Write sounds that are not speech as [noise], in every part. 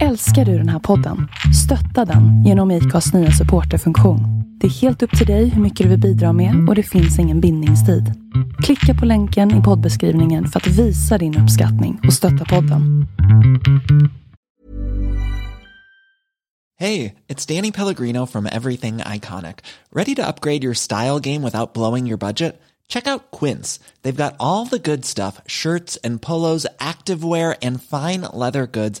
Älskar du den här podden? Stötta den genom IKAs nya supporterfunktion. Det är helt upp till dig hur mycket du vill bidra med och det finns ingen bindningstid. Klicka på länken i poddbeskrivningen för att visa din uppskattning och stötta podden. Hej, det är Danny Pellegrino from Everything Iconic. Ready to upgrade your style game without blowing your budget? Check out Quince. They've got all the good stuff shirts and polos, activewear, and fine leather goods,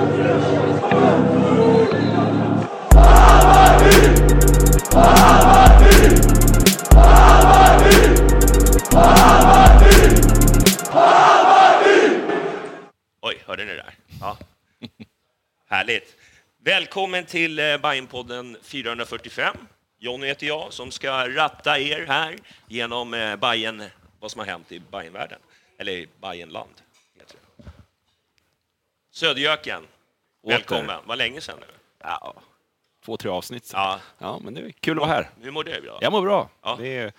Oj, hörde ni det där? Ja. Härligt. Välkommen till eh, Bajenpodden 445. Jonny heter jag som ska ratta er här genom eh, Bajen, vad som har hänt i Bajenvärlden, eller i Bajenland. Söderjöken, välkommen. Vad länge sedan nu. Ja, två, tre avsnitt. Ja. ja, men det är kul att vara här. Hur mår du idag? Jag mår bra. Ja. Det är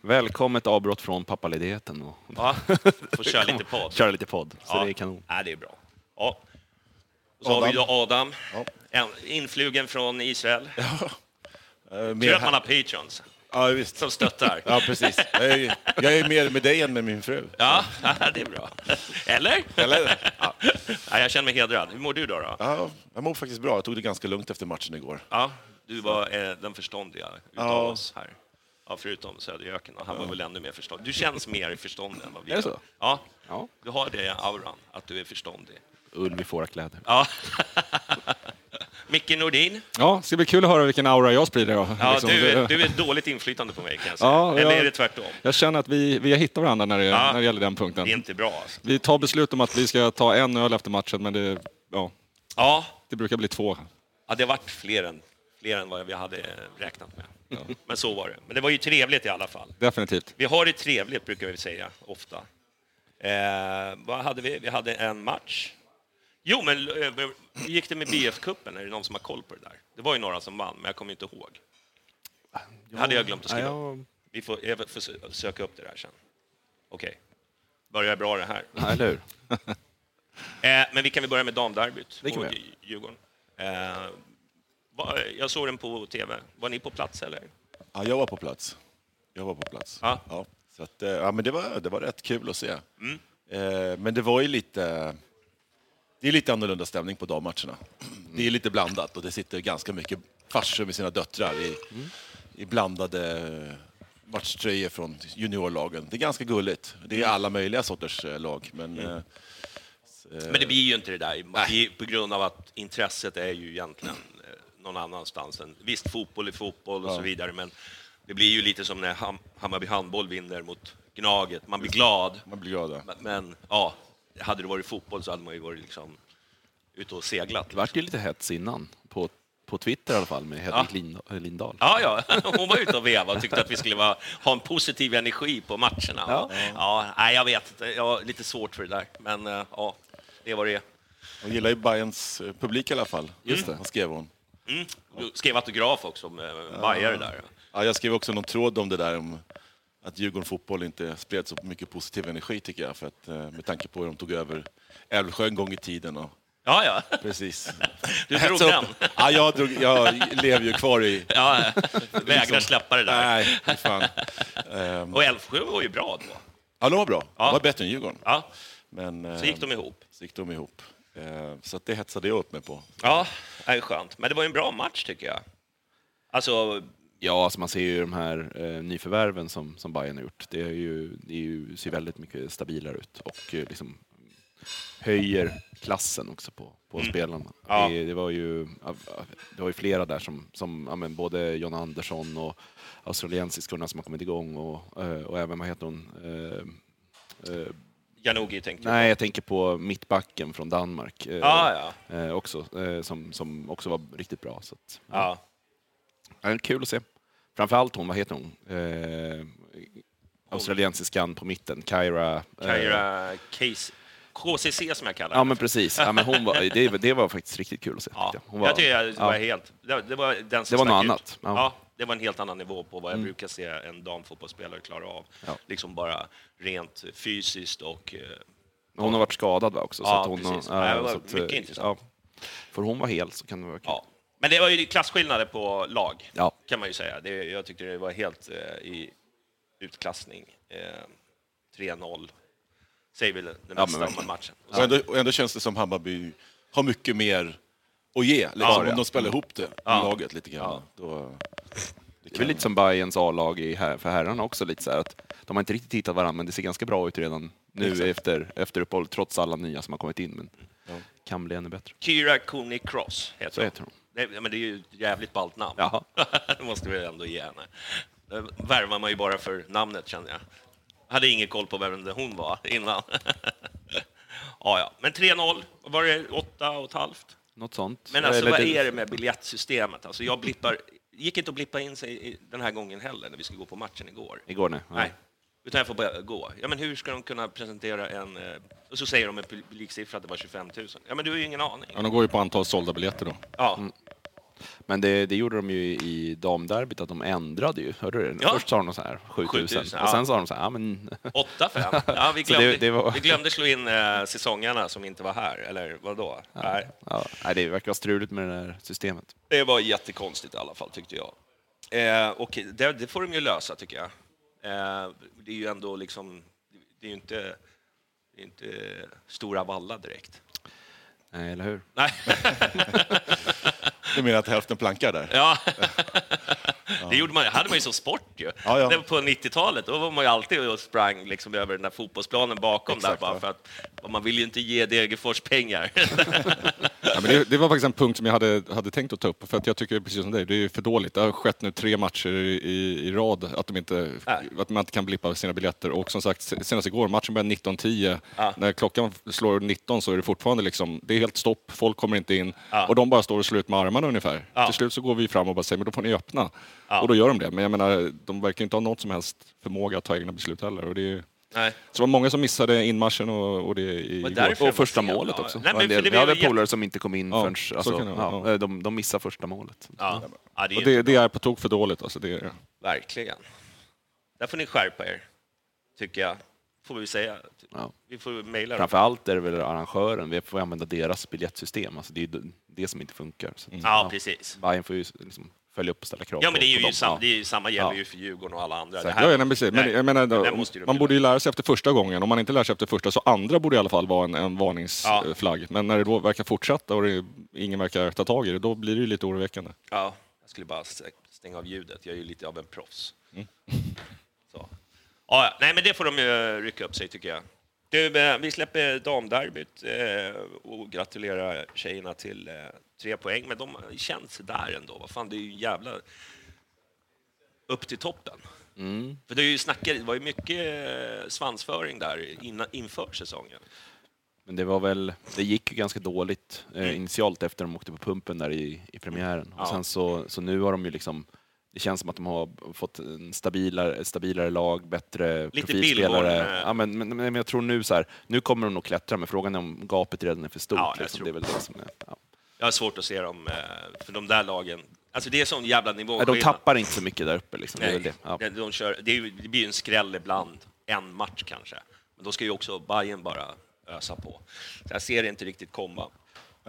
välkommet avbrott från pappaledigheten. Och Ja, får köra lite podd. [laughs] Köra lite podd, så Ja. det är kanon. Ja, det är bra. Ja. Och så har vi då Adam, en- influgen från Israel. Uh, Tur att man har patrons Ja, visst. som stöttar. Ja, precis. Jag är, jag är mer med dig än med min fru. Ja, [laughs] det är bra. Eller? Eller? Ja. Ja, jag känner mig hedrad. Hur mår du då? då? Ja, jag mår faktiskt bra. Jag tog det ganska lugnt efter matchen igår. Ja, du var eh, den förståndiga utav Ja. oss här. Ja, förutom Söderjöken. och Han var väl ännu mer förståndig. Du känns mer förståndig än vad vi Är det gör. så? Ja, Ja. du har det i auran, att du är förståndig. Ull i fårakläder. Ja. [laughs] Micke Nordin, Ja, det ska bli kul att höra vilken aura jag sprider. Då. ja, Liksom, du, är, du är dåligt inflytande på mig kan jag säga. Ja, Eller jag- är det tvärtom? Jag känner att vi, vi har hittat varandra när det, Ja. när det gäller den punkten. Det är inte bra. Alltså. Vi tar beslut om att vi ska ta en öl efter matchen, men det, ja, Ja, det brukar bli två. ja, det har varit fler än, fler än vad vi hade räknat med. Men så var det. Men det var ju trevligt i alla fall. Definitivt. Vi har det trevligt, brukar vi säga ofta. Eh, vad hade vi? Vi hade en match. Jo, men eh, hur gick det med BF-cupen? Är det någon som har koll på det där? Det var ju några som vann, men jag kommer inte ihåg. Det hade jag glömt att skriva. Ja, upp. Vi får, jag får sö- söka upp det där sen. Okej. Börjar bra det här. ja, eller hur? [laughs] Eh, men vi kan väl börja med damderbyt Det kan vi. Djurgården. Eh, jag såg den på tv. Var ni på plats eller? Ja, jag var på plats. Jag var på plats. Ja. så att, ja, men det, var, det var rätt kul att se. Mm. Eh, men det var ju lite... Det är lite annorlunda stämning på dammatcherna. Det är lite blandat och det sitter ganska mycket farsor med sina döttrar i, i blandade matchtröjor från juniorlagen. Det är ganska gulligt. Det är alla möjliga sorters eh, lag. Men, eh, Men det blir ju inte det där, I- på grund av att intresset är ju egentligen eh, någon annanstans. Än, visst, fotboll är fotboll och så vidare, men det blir ju lite som när Ham Hammarby handboll vinner mot Gnaget. Man blir glad, man blir glad. men, men ja, hade det varit fotboll så hade man ju varit liksom ute och seglat. Det vart ju lite hets innan, på, på Twitter i alla fall, med Hedvig Lind- Lindahl. Ja, ja, [laughs] hon var ute och vevade och tyckte att vi skulle vara, ha en positiv energi på matcherna. Ja, ja nej, jag vet inte. Jag har lite svårt för det där, men eh, ja, det var det. Hon gillar ju Bayerns eh, publik i alla fall. Just det. Vad skrev hon? Mm. Du skrev autograf också med bajare där. Ja, jag skrev också någon tråd om det där om att Djurgården fotboll inte spred så mycket positiv energi tycker jag. För att, eh, med tanke på hur de tog över Älvsjö en gång i tiden. Och, Ja, ja. precis. Du drog Så- den. Ja, jag, drog, jag lever ju kvar i... Ja, vägrar släppa det där. Nej, fan. Ehm, Och Älvsjö var ju bra då. ja, de var bra. Ja. De var bättre än Djurgården. Ja, Men, så gick ehm, de ihop. Så gick de ihop. Ehm, Så det hetsade jag upp mig på. Ja, det är skönt. Men det var en bra match tycker jag. Alltså, Ja, alltså man ser ju de här eh, nyförvärven som, som Bayern har gjort. Det, är ju, det är ju, ser väldigt mycket stabilare ut och eh, liksom höjer klassen också på, på spelarna. Ja. Det, det, var ju, det var ju flera där som, som ja, men både John Andersson och australiensiskorna som har kommit igång och, eh, och även, vad heter hon? Eh, eh, Janogy tänkte nej, jag tänker på mittbacken från Danmark. Eh, Ja, ja. eh, också, som, som också var riktigt bra. Så att, ja. Ja, kul att se. Framförallt hon, vad heter hon? Eh, australiensiskan på mitten, Kyra... eh, Kyra Case. KCC som jag kallar Ja, men precis. Ja, men hon var, [laughs] det, det var faktiskt riktigt kul att se. Ja. Hon var, jag tycker det var ja. helt... Det, det var den som Det var något ut. annat, Ja. ja. det var en helt annan nivå på vad jag brukar se en damfotbollsspelare klara av. Ja. Liksom bara rent fysiskt och... eh, Hon har varit skadad va, också? Ja, att hon, precis. har- Ja, det var så att, mycket eh, intressant. Ja. Får hon vara hel så kan det vara kul. Ja. Men det var ju klasskillnader på lag, Ja. kan man ju säga. Det, jag tyckte det var helt eh, i utklassning. Eh, 3-0 säger väl det men mesta om matchen. Och ändå, och ändå känns det som Hammarby har mycket mer att ge. Liksom, Ja, om ja. de spelar ihop det i Ja. laget lite grann. Då, Det är lite som Bayerns A-lag i här, för herrarna också, lite så här att de har inte riktigt hittat varandra, men det ser ganska bra ut redan nu Exakt. efter, efter uppehåll, trots alla nya som har kommit in. Men kan bli ännu bättre. Kyra Cooney Cross heter Så heter hon. Det, men det är ju ett jävligt ballt namn. Jaha. [laughs] det måste vi ändå ge henne. Det värvar man ju bara för namnet, känner jag. Hade ingen koll på vem det hon var innan. [laughs] ja, ja. Men 3-0, var det 8 och ett halvt? Något sånt. Men alltså, vad är det med biljettsystemet? Alltså, jag blippar, gick inte att blippa in sig den här gången heller, när vi skulle gå på matchen igår. Igår nej. Ja. Nej, utan jag får bara gå. Ja, men hur ska de kunna presentera en... eh, Och så säger de en publiksiffra att det var 25 000. Ja, men du har ju ingen aning. Ja, de går ju på antal sålda biljetter då. Ja, Men det, det gjorde de ju i damderbyt, att de ändrade ju. Hörde du det? Ja. Först sa de så här 7000 7000, ja. och sen sa de så här, ja men 8-5. [laughs] Ja, vi Så det- glömde, det var- vi glömde slå in eh, säsongerna som inte var här, eller vad då? Nej. ja, nej, det verkar vara struligt med det där systemet. Det var jättekonstigt i alla fall, tyckte jag. Eh, och det, det får de ju lösa, tycker jag. Eh, det är ju ändå liksom... Det är ju inte, det är inte Stora Valla direkt. Nej, eller hur? Nej, [laughs] Du menar att hälften plankar där? ja. [laughs] Det gjorde man, hade man ju som sport ju. Ja, ja. Det var på 90-talet, då var man ju alltid och sprang liksom över den där fotbollsplanen bakom Exakt, där bara för att man vill ju inte ge Degerfors pengar. [laughs] Ja, men det, det var faktiskt en punkt som jag hade, hade tänkt att ta upp, för att jag tycker precis som dig, det är för dåligt. Det har skett nu tre matcher i, i rad att, de inte, att man inte kan blippa sina biljetter. Och som sagt, senast igår, matchen började 19.10. Ja. När klockan slår 19 så är det fortfarande liksom, det är helt stopp, folk kommer inte in. Och de bara står och slår ut med armarna ungefär. Ja. Till slut så går vi fram och bara säger, men då får ni öppna. Ja. Och då gör de det. Men jag menar, de verkar inte ha något som helst förmåga att ta egna beslut heller. Och det är, Nej. så det var många som missade inmarschen och, och det i Och första målet ja. också. Nej, men del, det jag blev hade ju polare som inte kom in Ja, förrän... så Alltså, ja, ja. de, de missade första målet. Ja. Ja, det är det, det är på tok för dåligt. Alltså det är, verkligen. Där får ni skärpa er, tycker jag. Får vi säga. Ja. Vi får mejla dem. Framför allt är det väl arrangören, vi får använda deras biljettsystem. Alltså det är ju det som inte funkar. Så, att, Ja, precis. Bayern får ju liksom följa upp och ställa krav Ja, men det är ju dem. sam, Ja. det är ju samma gäller Ja. ju för Djurgården och alla andra. Det Ja, här- ja, nej, precis. Men Nej, jag menar, då, ju man göra. borde ju lära sig efter första gången. Om man inte lär sig efter första så andra borde i alla fall vara en, en varningsflagg. Men när det då verkar fortsätta och det, ingen verkar ta tag i det, då blir det ju lite oroväckande. Ja, jag skulle bara st- stänga av ljudet. Jag är ju lite av en proffs. Mm. Så. Ja, ja. nej, men det får de ju rycka upp sig, tycker jag. Du, eh, vi släpper damderbyt eh, och gratulerar tjejerna till eh, tre poäng, men de känns där ändå. Vad fan, det är ju jävla upp till toppen. Mm. För det, är ju snackar, det var ju mycket svansföring där innan, inför säsongen. Men det var väl, det gick ju ganska dåligt eh, initialt efter de åkte på pumpen där i, i premiären. Ja. Och sen så, så nu har de ju liksom, det känns som att de har fått en stabilare, stabilare lag, bättre Lite profilspelare. Eh. Ja, men, men, men jag tror nu så här, nu kommer de nog klättra, men frågan är om gapet redan är för stort. Ja, jag liksom. Det är väl det som är, ja. Jag har svårt att se dem, eh, för de där lagen... Alltså det är sån jävla Nej, nivåskillnad. De tappar inte så mycket där uppe. Liksom. Det är Nej, väl det. Ja. de, de kör, det, är, det blir ju en skräll ibland, en match kanske. Men då ska ju också Bayern bara ösa på. Så jag ser det inte riktigt komma.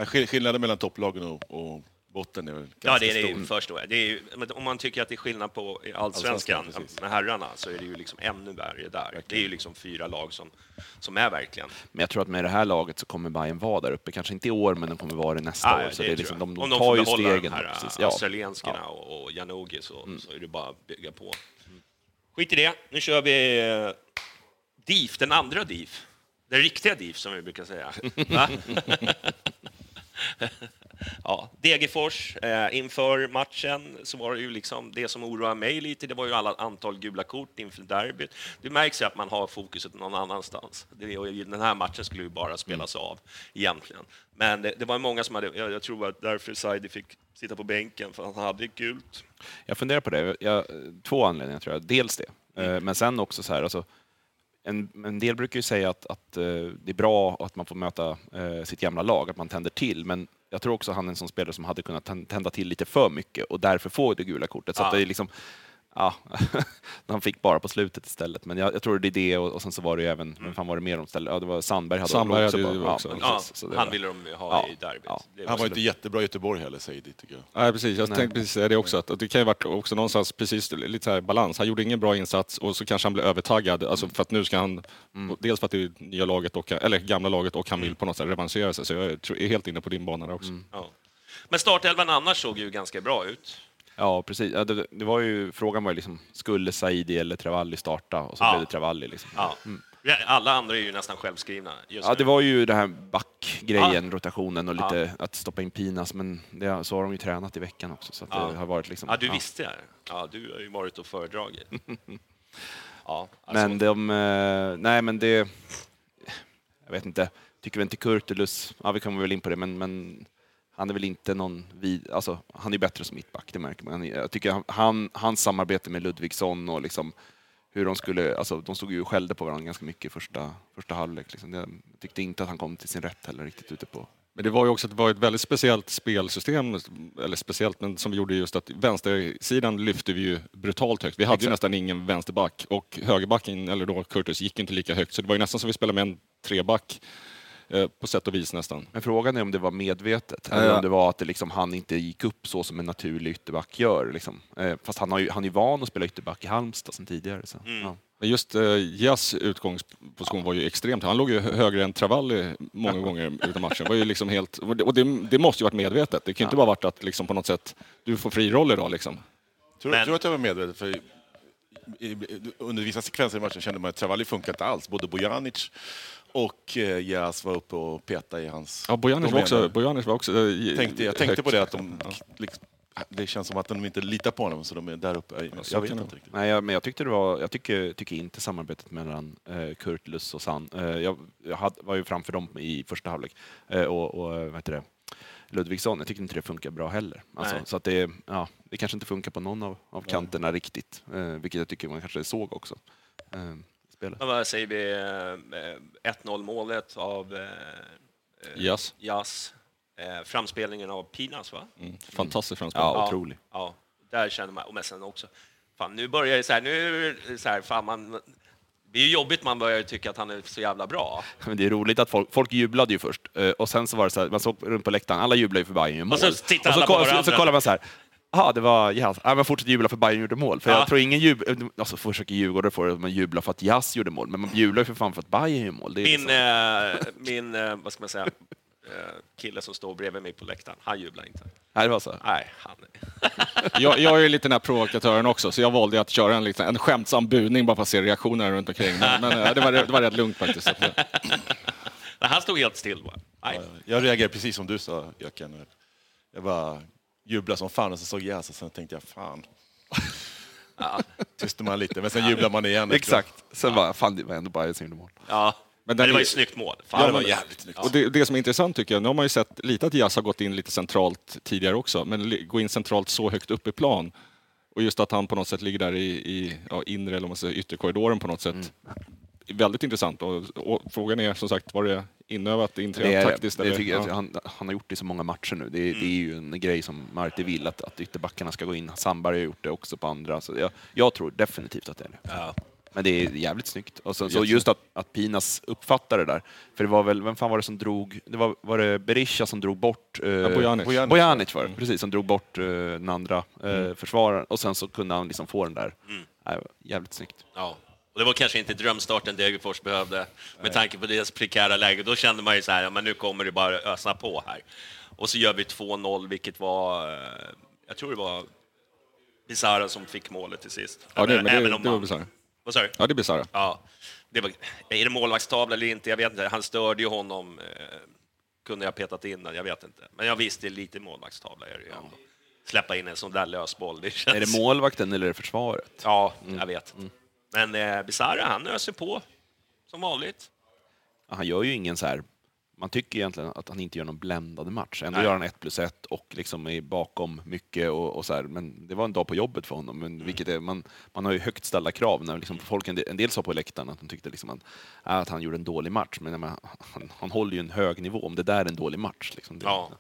Skillnaden mellan topplagen och, och botten är väl ganska Ja, det är stor. det förstår jag. Det är ju, om man tycker att det är skillnad på allsvenskan Allsvenskan, med herrarna så är det ju liksom ännu värre där. Det är ju liksom fyra lag som, som är verkligen... Men jag tror att med det här laget så kommer Bayern vara där uppe. Kanske inte i år, men de kommer vara det nästa Ja, år. Så det är tror liksom, jag. de, Om de de tar ju stegen. de här precis. ja. Ja. australienskarna Ja. och, Janogy så, så är det bara att bygga på. Skit i det. Nu kör vi eh, DIF, den andra DIF. Den riktiga DIF som vi brukar säga. [laughs] [laughs] Ja, Degerfors, eh, inför matchen så var det ju liksom det som oroar mig lite, det var ju alla antal gula kort inför derbyt. Det märks ju att man har fokuset någon annanstans. Det, och den här matchen skulle ju bara spelas av egentligen. Men det, det var många som hade, jag, jag tror att därför Saidi fick sitta på bänken, för han hade gult. Jag funderar på det. Jag, två anledningar tror jag. Dels det, Mm. Eh, men sen också så här, alltså, en, en del brukar ju säga att, att eh, det är bra att man får möta eh, sitt gamla lag, att man tänder till, men jag tror också han är en sån spelare som hade kunnat tän- tända till lite för mycket och därför får det gula kortet. Så Ja. det är liksom, ja, [laughs] han fick bara på slutet istället. Men jag, jag tror det är det och, och sen så var det ju även, vem fan var det mer om stället? Ja, det var Sandberg hade Sandberg också. hade bara- ja, också. precis. Ja, Så det han var- ville de ha Ja, i derbyt. ja. Det var Han var så- inte jättebra i Göteborg heller, säger det tycker jag. Nej, precis. Jag Nej. tänkte precis säga det också. Att, att det kan ju varit också någonstans precis lite så här balans. Han gjorde ingen bra insats och så kanske han blev övertaggad. Alltså för att nu ska han, dels för att det är nya laget och, eller gamla laget och han vill på något sätt revanschera sig. Så jag är helt inne på din bana där också. Ja. Men startelvan annars såg ju ganska bra ut. Ja, precis. Ja, det, det var ju, frågan var ju liksom, skulle Saidi eller Travalli starta? Och så Ja. blev det Travalli. Liksom. Ja. Alla andra är ju nästan självskrivna just Ja, nu. det var ju det här backgrejen, rotationen och lite att stoppa in Pinas, men det, så har de ju tränat i veckan också. Så att Ja. det har varit liksom, Ja, du visste det? Ja, du har ju varit och föredragit. [laughs] Ja, alltså, Men de, eh, nej men det, jag vet inte, tycker vi inte Kurtulus, ja vi kommer väl in på det, men, men han är väl inte någon vid, alltså han är bättre som mittback, det märker man. Jag tycker han, han, hans samarbete med Ludvigsson och liksom hur de skulle, alltså de stod ju och skällde på varandra ganska mycket i första, första halvlek. Liksom. Jag tyckte inte att han kom till sin rätt heller riktigt ute på Men det var ju också det var ett väldigt speciellt spelsystem, eller speciellt, men som vi gjorde just att vänstersidan lyfte vi ju brutalt högt. Vi hade ju nästan ingen vänsterback och högerbacken, eller då Curtis, gick inte lika högt. Så det var ju nästan som vi spelade med en treback på sätt och vis nästan. Men frågan är om det var medvetet, Ja, eller ja. om det var att det liksom, han inte gick upp så som en naturlig ytterback gör. Liksom. Eh, fast han, har ju, han är ju van att spela ytterback i Halmstad sedan tidigare. Så. Ja. Men just eh, Jas utgångsposition var ju extremt Han låg ju hö- högre än Travalli många gånger utav matchen. Det var ju liksom helt, och det, det, det måste ju varit medvetet. Det kan ju inte bara varit att liksom på något sätt, du får fri roll idag liksom. Tror, Men- tror att jag var medveten? För under vissa sekvenser i matchen kände man att Travalli funkar inte alls. Både Bojanic och eh, Jas var uppe och petade i hans Ja, Bojanic var också... Bojanic var också eh, tänkte, jag tänkte högt. på det, att de, liksom, det känns som att de inte litar på honom, så de är där uppe. Jag, så vet det inte riktigt. Nej, jag, men jag tyckte det var, jag tycker, tycker inte samarbetet mellan eh, Kurtulus och San, eh, jag, jag hade, var ju framför dem i första halvlek, eh, och, och vad heter det, Ludvigsson, jag tyckte inte det funkar bra heller. Alltså, så att det, ja, det kanske inte funkar på någon av, av kanterna riktigt, eh, vilket jag tycker man kanske såg också. Eh, spelet. Men vad säger vi? eh, 1-0 målet av eh, Jas. Jas. Eh, framspelningen av Pinas, va? Mm. Fantastiskt framspel. Ja, otrolig. Ja, där känner man, och men sen också, fan nu börjar det så här, nu så här, fan man, det är ju jobbigt man börjar tycka att han är så jävla bra. [laughs] Men det är roligt att folk, folk jublade ju först, eh, och sen så var det så här, man såg runt på läktaren, alla jublade ju för Bayern mål. så tittar och så, alla så, så kollar man så här, Ja, det var Jas. Ja, men fortsätt jubla för Bayern gjorde mål. För Ja. jag tror ingen jublar, alltså försöker Djurgården få det att man jublar för att Jas gjorde mål, men man jublar ju för fan för att Bayern gör mål. Det är Min, liksom, eh, min eh, vad ska man säga, eh, kille som står bredvid mig på läktaren, han jublar inte. Nej, det var så. Nej, han... [laughs] Jag, jag är ju lite den här provokatören också, så jag valde att köra en, liten, en skämtsam buning bara för att se reaktionerna runt omkring. Men, men det, var, det var rätt lugnt faktiskt. Nej, han stod helt still bara. Nej. Jag reagerade precis som du sa, Jöken. Jag bara jublade som fan och så såg Jas och sen tänkte jag fan. Tystade man lite, men sen jublar man igen. Exakt. Sen bara, fan det var ändå Bayern som gjorde mål. Ja, men, den det var ju ett snyggt mål. Fan, Ja, det var jävligt snyggt. Och det, det som är intressant tycker jag, nu har man ju sett lite att Jas har gått in lite centralt tidigare också, men gå in centralt så högt upp i plan. Och just att han på något sätt ligger där i, i ja, inre, eller man säger ytterkorridoren på något sätt. är Väldigt intressant. Och, och frågan är som sagt, var det inövat, Det intränat är, taktiskt? det eller? tycker jag, ja. han, han har gjort det i så många matcher nu. Det, är- det är ju en grej som Marti vill, att, att ytterbackarna ska gå in. Sandberg har gjort det också på andra. Så jag, jag tror definitivt att det är det. Ja. Men det är jävligt snyggt. Och så, så just att, att Pinas uppfattar det där. För det var väl, vem fan var det som drog, det var, var det Berisha som drog bort... Eh, Ja, Bojanic. Bojanic. Bojanic var det, precis, som drog bort eh, den andra eh, försvararen. Och sen så kunde han liksom få den där. Nej, jävligt snyggt. Ja. Och det var kanske inte drömstarten Degerfors behövde med tanke på deras prekära läge. Då kände man ju så här, ja, men nu kommer det bara ösa på här. Och så gör vi 2-0, vilket var, eh, jag tror det var Bizarra som fick målet till sist. Ja, det, men det, Även om det var bisarrt. Vad sa du? Ja, det är bisarrt. Ja, det var, är det målvaktstavla eller inte? Jag vet inte. Han störde ju honom. Eh, kunde jag petat in den? Jag vet inte. Men jag visste lite målvaktstavla är det ju ändå. Släppa in en sån där lös boll. Det känns... Är det målvakten eller är det försvaret? Ja, jag vet. Men eh, Bizarra, han öser på som vanligt. Han gör ju ingen så här... Man tycker egentligen att han inte gör någon bländande match. Ändå Nej. gör han ett plus ett och liksom är bakom mycket. Och, och så här. Men det var en dag på jobbet för honom. Men vilket är, man, man har ju högt ställda krav. När liksom folk, en, del, en del sa på läktaren att de tyckte liksom att, äh, att han gjorde en dålig match. Men menar, [laughs] han, han håller ju en hög nivå. Om det där är en dålig match. Liksom, det, Ja.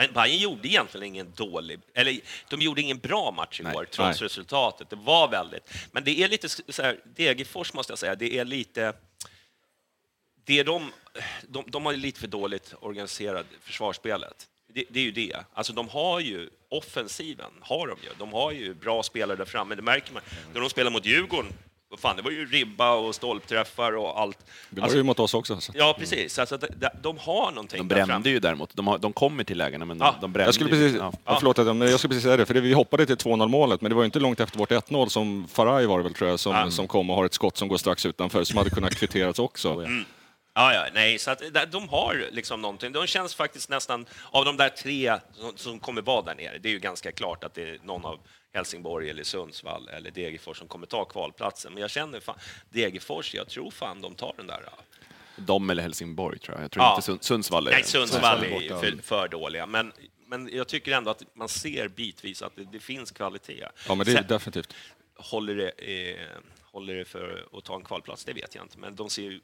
Men Bayern gjorde egentligen ingen dålig, eller de gjorde ingen bra match igår, Nej. trots Nej. resultatet. Det var väldigt, men det är lite så här, Degerfors måste jag säga, det är lite, det de, de, de har lite för dåligt organiserat försvarsspelet. Det, det är ju det. Alltså de har ju offensiven, har de ju. De har ju bra spelare där framme, det märker man. När de spelar mot Djurgården, fan, det var ju ribba och stolpträffar och allt. Det var Alltså, ju mot oss också. Så. ja, precis. Alltså, de, de har någonting De brände ju däremot. De, har, de kommer till lägena, men de, Ja. de brände Jag skulle ju. precis, Ja. ja. förlåt, att jag- men jag skulle precis säga det, för det, vi hoppade till 2-0 målet, men det var ju inte långt efter vårt 1-0 som Faraj var det väl, tror jag, som, Ja. som kom och har ett skott som går strax utanför, som hade kunnat kvitterats också. Ja, ja, nej, så att de har liksom någonting. De känns faktiskt nästan, av de där tre som, som kommer vara där nere, det är ju ganska klart att det är någon av Helsingborg eller Sundsvall eller Degerfors som kommer ta kvalplatsen. Men jag känner fan, Degerfors, jag tror fan de tar den där. De eller Helsingborg, tror jag. Jag tror Ja. inte Sund- Sundsvall är Nej, Sundsvall är för, för dåliga, men, men jag tycker ändå att man ser bitvis att det, det finns kvalitet. Ja, men det är Sen- definitivt. håller det, eh, håller det för att ta en kvalplats, det vet jag inte. Men de ser ju,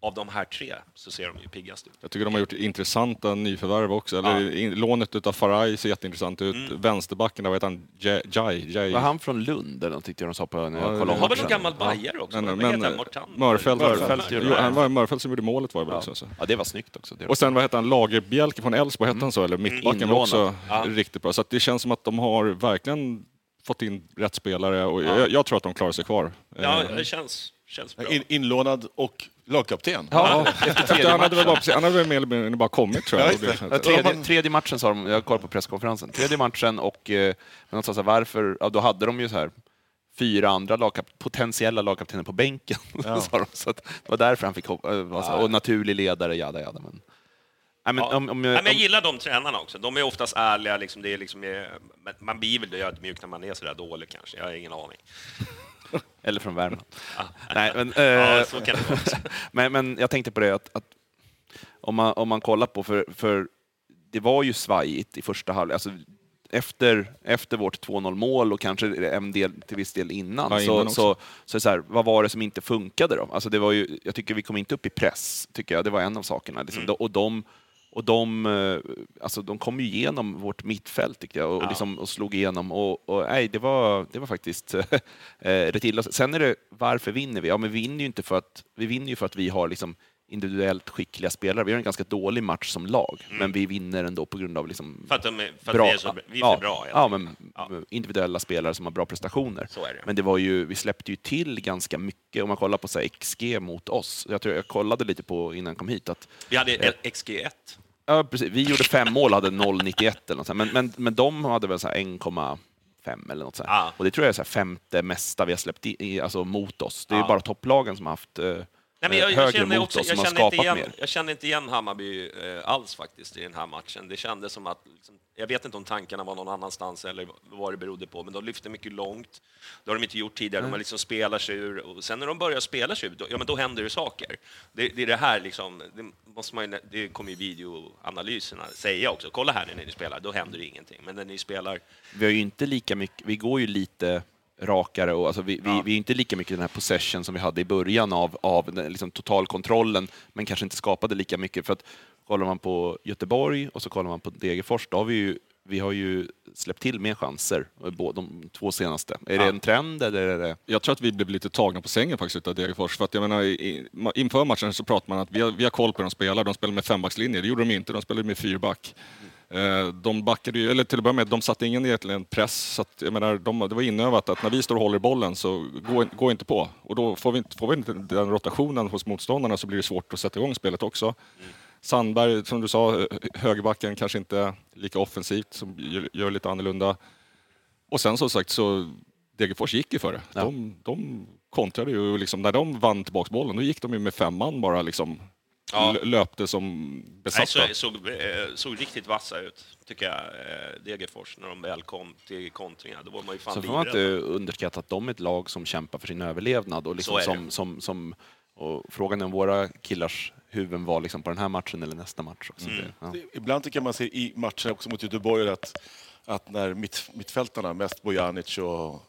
av de här tre så ser de ju piggast ut. Jag tycker de har gjort intressanta nyförvärv också. Eller in, lånet utav Faraj ser jätteintressant ut. Mm. Vänsterbacken, där, vad heter han? Jai? Jai, Jai. Var han från Lund eller något tyckte jag de sa på när jag Ja, kollade väl en gammal bajare också? Men, vad heter men? Mörfält, jo, det. han var Mörfält som gjorde målet var det väl Ja. också. Så. ja, det var snyggt också. Det var... Och sen vad hette han, Lagerbjälke från Elfsborg, hette han så? Eller mittbacken var också. Ja. riktigt bra. Så att det känns som att de har verkligen fått in rätt spelare och jag, jag tror att de klarar sig kvar. Ja, Eh, det känns, känns bra. In, inlånad och lagkapten. Ja, efter han, hade väl bara, han hade väl mer eller mindre bara kommit tror jag. Ja. Ja, tredje, tredje matchen sa de, jag kollade på presskonferensen, tredje matchen och eh, men så här, varför, ja, då hade de ju så här fyra andra lagkap potentiella lagkaptener på bänken. [laughs] sa de. Så att det var därför han fick hoppa, var så här, och naturlig ledare, jada jada. Men, nej, men, Ja. om, om, Nej, men jag gillar de tränarna också. De är oftast ärliga. Liksom, det är liksom, eh, man blir väl ödmjuk när man är så där dålig kanske. Jag har ingen aning. [laughs] eller från Värmland. nej, men, eh, [laughs] Ja, så kan det vara. [laughs] men, men jag tänkte på det att, att om, man, om man kollar på, för, för det var ju svajigt i första halvlek. Alltså, efter, efter vårt 2-0 mål och kanske en del, till viss del innan, Ja, så, innan så, så, är det så här, vad var det som inte funkade då? Alltså det var ju, jag tycker vi kom inte upp i press, tycker jag. Det var en av sakerna. Liksom. Mm. Och de, och de, eh, alltså de kom ju igenom vårt mittfält tyckte jag och, Ja. liksom, och slog igenom. Och, och, nej, det, var, det var faktiskt [laughs] eh, rätt illa. Sen är det, varför vinner vi? Ja, men vi vinner ju inte för att vi vinner ju för att vi har liksom individuellt skickliga spelare. Vi har en ganska dålig match som lag, men vi vinner ändå på grund av liksom För att, de är, för att vi är, så, vi är ja, bra. Ja, men Ja. individuella spelare som har bra prestationer. Men det var ju, vi släppte ju till ganska mycket. Om man kollar på så här, XG mot oss. Jag, tror, jag kollade lite på innan jag kom hit att Vi hade ett XG1. Ja, precis, vi gjorde fem mål och hade 0,91 eller något sånt. Men, men, men de hade väl så här 1,5 eller något sånt. Ja. Och det tror jag är så femte mesta vi har släppt i, i, alltså mot oss. Det är Ja. bara topplagen som har haft eh, Nej, men jag, jag, kände mot också, oss, jag, kände inte igen, mer. jag kände inte igen Hammarby eh, alls faktiskt i den här matchen. Det kändes som att, liksom, jag vet inte om tankarna var någon annanstans eller vad det berodde på, men de lyfte mycket långt. Det har de inte gjort tidigare, de har liksom spelar sig ur, och sen när de börjar spela sig ur, då, ja men då händer det saker. Det, det är det här liksom, det, måste man ju, det kommer ju videoanalyserna säga också. Kolla här när ni spelar, då händer det ingenting. Men när ni spelar, Vi har ju inte lika mycket, vi går ju lite rakare och alltså vi, vi, Ja. vi är inte lika mycket den här possession som vi hade i början av, av den, liksom totalkontrollen, men kanske inte skapade lika mycket. För att kollar man på Göteborg och så kollar man på Degerfors, då har vi ju vi har ju släppt till mer chanser, eh, de två senaste. Är det en trend eller är det... Jag tror att vi blev lite tagna på sängen faktiskt av Degerfors. För att jag menar, inför matchen så pratade man att vi har, vi har koll på hur de spelar. De spelar med fembackslinje. Det gjorde de inte. De spelade med fyrback. Eh, De backade ju, eller till att börja med, de satte ingen egentligen press. Så att, jag menar, de, det var inövat att när vi står och håller i bollen så gå, gå inte på. Och då får vi, inte, får vi inte den rotationen hos motståndarna så blir det svårt att sätta igång spelet också. Sandberg, som du sa, högerbacken kanske inte lika offensivt, som gör, gör lite annorlunda. Och sen som sagt så, Degerfors gick ju för det. Ja. De, de kontrade ju, liksom, när de vann tillbaka bollen, då gick de ju med fem man bara liksom. Ja. Löpte som Nej, besatta. så, såg, eh, såg riktigt vassa ut, tycker jag, eh, Degerfors, när de väl kom till kontringar. Då var man ju fan Så får man inte livrädd. underskatta att de är ett lag som kämpar för sin överlevnad. Och, liksom Så är det. som, som, som, och frågan är om våra killars huvuden var liksom på den här matchen eller nästa match. Också. Mm. Det, ja. Ibland tycker man se i matcher också mot Göteborg att, att när mitt, mittfältarna, mest Bojanic och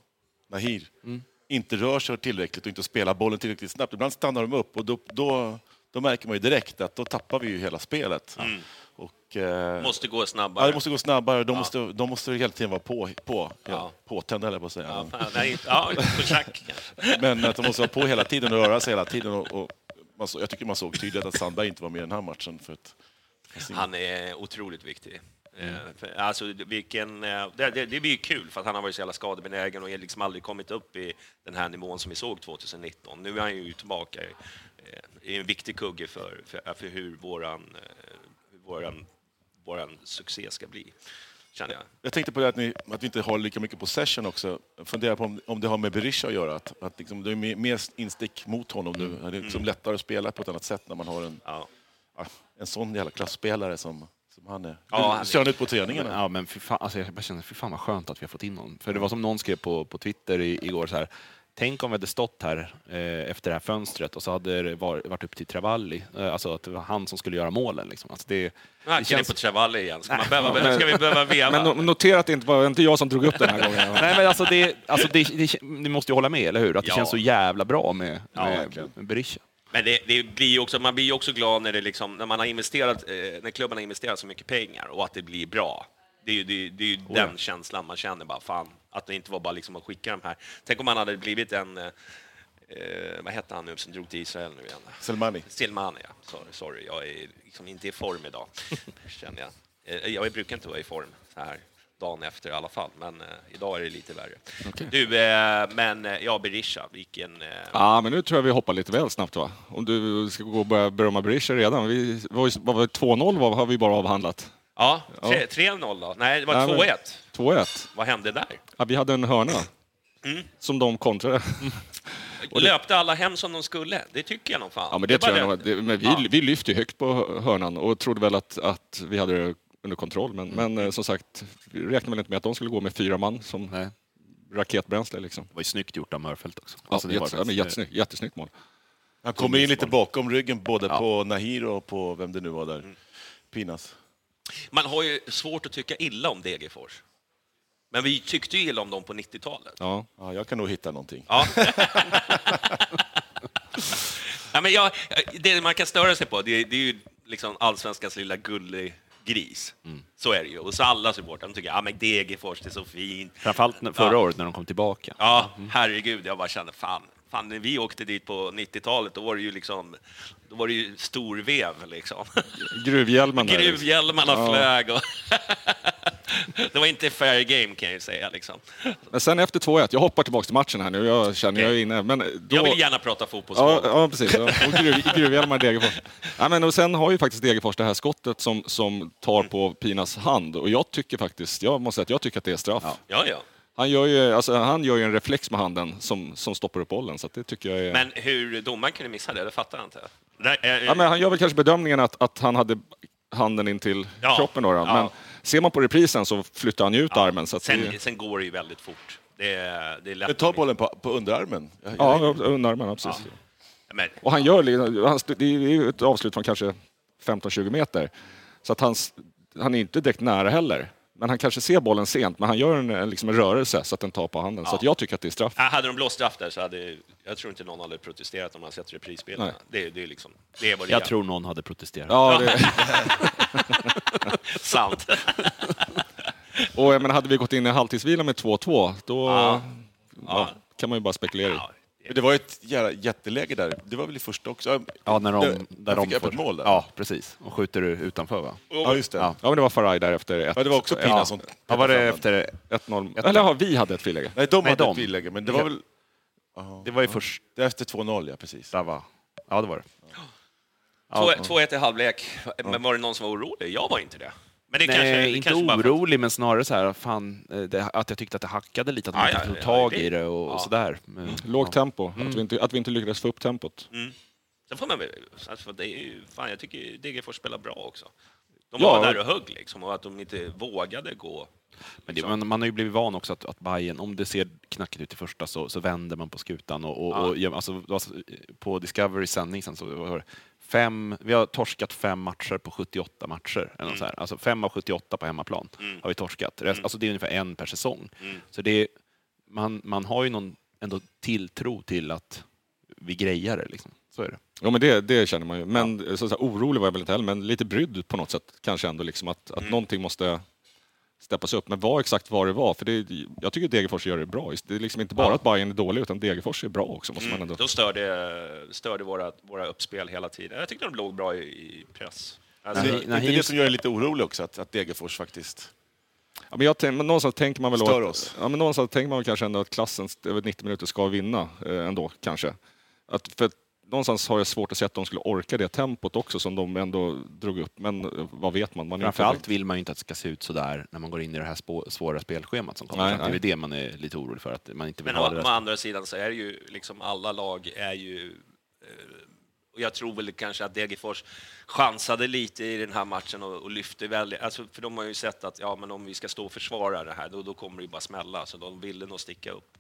Nahir, inte rör sig tillräckligt och inte spelar bollen tillräckligt snabbt, ibland stannar de upp och då, då, då märker man ju direkt att då tappar vi ju hela spelet. Och, eh, Måste gå ja, snabbare. det måste gå snabbare, de, måste, de måste hela tiden vara på, på, Ja. ja. påtända, eller på att säga. Ja, nej, ja, på. Men att de måste vara på hela tiden och röra sig hela tiden. Och, och man jag tycker man såg tydligt att Sandberg inte var med i den här matchen. För att, Han är otroligt viktig. Mm. Alltså, vilken, eh, det, det, det blir ju kul, för att han har varit så jävla skadebenägen och liksom aldrig kommit upp i den här nivån som vi såg 2019. Nu är han ju tillbaka i en viktig kugge för, för, för hur våran, eh, hur våran, våran succé ska bli, känner jag. Jag tänkte på det att, ni, att vi inte har lika mycket possession också. Funderar på om, om det har med Berisha att göra. Att, att liksom, det är mer, instick mot honom nu. Det är liksom lättare att spela på ett annat sätt när man har en, Ja. en sån jävla klasspelare som, som han är. Ja, han är- ser han ut på träningarna? Ja, men fy fan, alltså jag bara känner, fy fan vad skönt att vi har fått in honom. För det var som någon skrev på, på Twitter i, igår så här. Tänk om vi hade stått här eh, efter det här fönstret och så hade det var, varit upp till Travalli. Eh, alltså att det var han som skulle göra målen. Liksom. Alltså det, hackar ni på Travalli igen. Ska, man behöva, ska vi behöva veva? Men no- notera att det inte var inte jag som drog upp den här gången. [laughs] Nej, men alltså det, alltså det, det, ni måste ju hålla med, eller hur? Att det Ja. känns så jävla bra med, Ja, med, Berisha. Men det, det blir också, man blir ju också glad när, det liksom, när, man har investerat, eh, när klubben har investerat så mycket pengar och att det blir bra. Det är ju, det, det är ju den känslan man känner, bara fan, att det inte var bara liksom att skicka de här. Tänk om man hade blivit en, eh, eh, vad hette han nu som drog till Israel nu igen? Selmani. Silmani, ja. Sorry, sorry, jag är liksom inte i form idag, [laughs] känner jag. Eh, Jag brukar inte vara i form så här dagen efter i alla fall, men eh, idag är det lite värre. Du, eh, men eh, ja, Berisha, vilken... Eh, Ja, men nu tror jag vi hoppar lite väl snabbt va? Om du ska gå och börja berömma Berisha redan. Vi, var, det, 2-0 var, har vi bara avhandlat. Ja, tre- 3-0 då? Nej, det var Ja, men- 2-1. 2-1. Vad hände där? Ja, vi hade en hörna. Mm. Som de kontrade. Löpte alla hem som de skulle? Det tycker jag nog fan. Ja, men det, bara tror jag nog. Det, men vi, Ja. vi lyfte ju högt på hörnan och trodde väl att, att vi hade det under kontroll. Men, Mm. men eh, som sagt, vi räknade väl inte med att de skulle gå med fyra man som Nej. raketbränsle. Liksom. Det var ju snyggt gjort av Mörfält också. Alltså, Alltså, det var jätte, ja, jättesnyggt, jättesnyggt mål. Han kommer in lite bakom ryggen både Ja. på Nahir och på vem det nu var där. Mm. Pinas. Man har ju svårt att tycka illa om Degerfors. Men vi tyckte ju illa om dem på 90-talet. Ja. Ja, jag kan nog hitta någonting. Ja. [laughs] ja, men jag, det man kan störa sig på, det, det är ju liksom allsvenskans lilla gullegris. Så är det ju. Och så alla supportrar de tycker ja men Degerfors, det är så fint. Framförallt förra Ja. året när de kom tillbaka. Ja, herregud, jag bara kände fan. Fan, när vi åkte dit på 90-talet, då var det ju liksom, då var det ju storvev liksom. [laughs] Gruvhjälmen där. liksom. Gruvhjälmarna Ja. flög och... [laughs] det var inte fair game kan jag ju säga liksom. Men sen efter 2-1, jag hoppar tillbaka till matchen här nu, jag känner jag är inne. Men då, Jag vill gärna prata Ja, fotbollsboll. ja precis. Ja. Och gruv, [laughs] gruvhjälmar i Degerfors. Ja, men och sen har ju faktiskt Degerfors det här skottet som, som tar på Pinas hand. Och jag tycker faktiskt, jag måste säga att jag tycker att det är straff. Ja, ja. Han, gör ju, alltså, han gör ju en reflex med handen som, som stoppar upp bollen. Så att det tycker jag är... Men hur domaren kunde missa det, det fattar jag inte. Nej, eh, ja, men han gör väl kanske bedömningen att, att han hade handen in till Ja, kroppen. Då, då. ja. Men ser man på reprisen så flyttar han ju ut armen. Så att sen, det, sen går det ju väldigt fort. Det är, det är lätt. Jag tar bollen på, på underarmen. Jag, ja, armen, ja, precis. Men, Och han gör li- han, det är ju ett avslut från kanske 15-20 meter. Så att han, han är inte direkt nära heller. Men han kanske ser bollen sent, men han gör en, en, liksom en rörelse så att den tar på handen. Så att jag tycker att det är straff. hade de blåst straff där så hade jag tror inte någon hade protesterat om man sett reprisbilderna. Nej. Det, det, är liksom, det är vad det Jag är. tror någon hade protesterat. Ja, det, [laughs] Sant. [laughs] Och jag menar, hade vi gått in i halvtidsvila med 2-2, då Ja. ja, kan man ju bara spekulera i. Ja, Det var ett jävla jätteläge där. Det var väl i första också? Ja, när de, där de fick öppet mål där. Ja, precis. Och skjuter utanför va? Ja, just det. Ja. Ja, men det var Faraj där efter ett, Ja, det var också Pina Ja. som Ja, var det efter... 1-0. Ett- Eller ja, vi hade ett friläge. Nej, de Nej, hade de. ett friläge, men det var väl... Det var ju först... Det är efter 2-0, ja precis. Där var... Ja, det var det. Två- 2-1 i halvlek. Men var det någon som var orolig? Jag var inte det. Men det kanske, Nej, det inte kanske orolig, men snarare så här, fan, eh, det, att jag tyckte att det hackade lite, att man Ja, inte ja, tog ja, tag det- i det och, ja. och sådär. Men, Lågt ja. tempo, att, vi inte, att vi inte lyckades få upp tempot. Sen får man väl... Alltså, det är ju, fan, jag tycker Degerfors spelar bra också. De Ja. var där och högg liksom, och att de inte vågade gå. Men det, man, man har ju blivit van också att, att Bayern, om det ser knackigt ut i första så, så vänder man på skutan. Och, och, Ja. och, ja, alltså, alltså, på Discovery sändning sen så var fem, vi har torskat fem matcher på 78 matcher. Eller här. Alltså fem av 78 på hemmaplan har vi torskat. Rest, Alltså det är ungefär en per säsong. Så det är, man, man har ju någon ändå tilltro till att vi grejar det. Liksom. Så är det. Ja, men det, det känner man ju. Men så, så här, orolig var jag väl inte heller, men lite brydd på något sätt kanske ändå. Liksom, att, att någonting måste steppas upp. Men vad exakt vad det var, för det, jag tycker Degerfors gör det bra. Det är liksom inte bara att Bayern är dålig, utan Degerfors är bra också. Måste man ändå. De störde, störde våra, våra uppspel hela tiden. Jag tyckte de låg bra i, i press. Alltså, Nej. Det är inte det som gör det lite orolig också, att, att Degerfors faktiskt... Ja, men jag tänk, men någonstans tänker man väl Stör att, oss. Ja, men någonstans tänker man väl kanske ändå att klassen över 90 minuter ska vinna eh, ändå, kanske. Att, för någonstans har jag svårt att se att de skulle orka det tempot också som de ändå drog upp. Men eh, vad vet man? man Framförallt vill man ju inte att det ska se ut så där när man går in i det här spå, svåra spelschemat som kommer. Nej, fram. Det är nej. det man är lite orolig för, att man inte vill Men ha å, det å där. andra sidan så är det ju liksom alla lag är ju... eh, Och jag tror väl kanske att Degerfors chansade lite i den här matchen och, och lyfte väldigt... Alltså, för de har ju sett att ja, men om vi ska stå och försvara det här, då, då kommer det ju bara smälla. Så de ville nog sticka upp.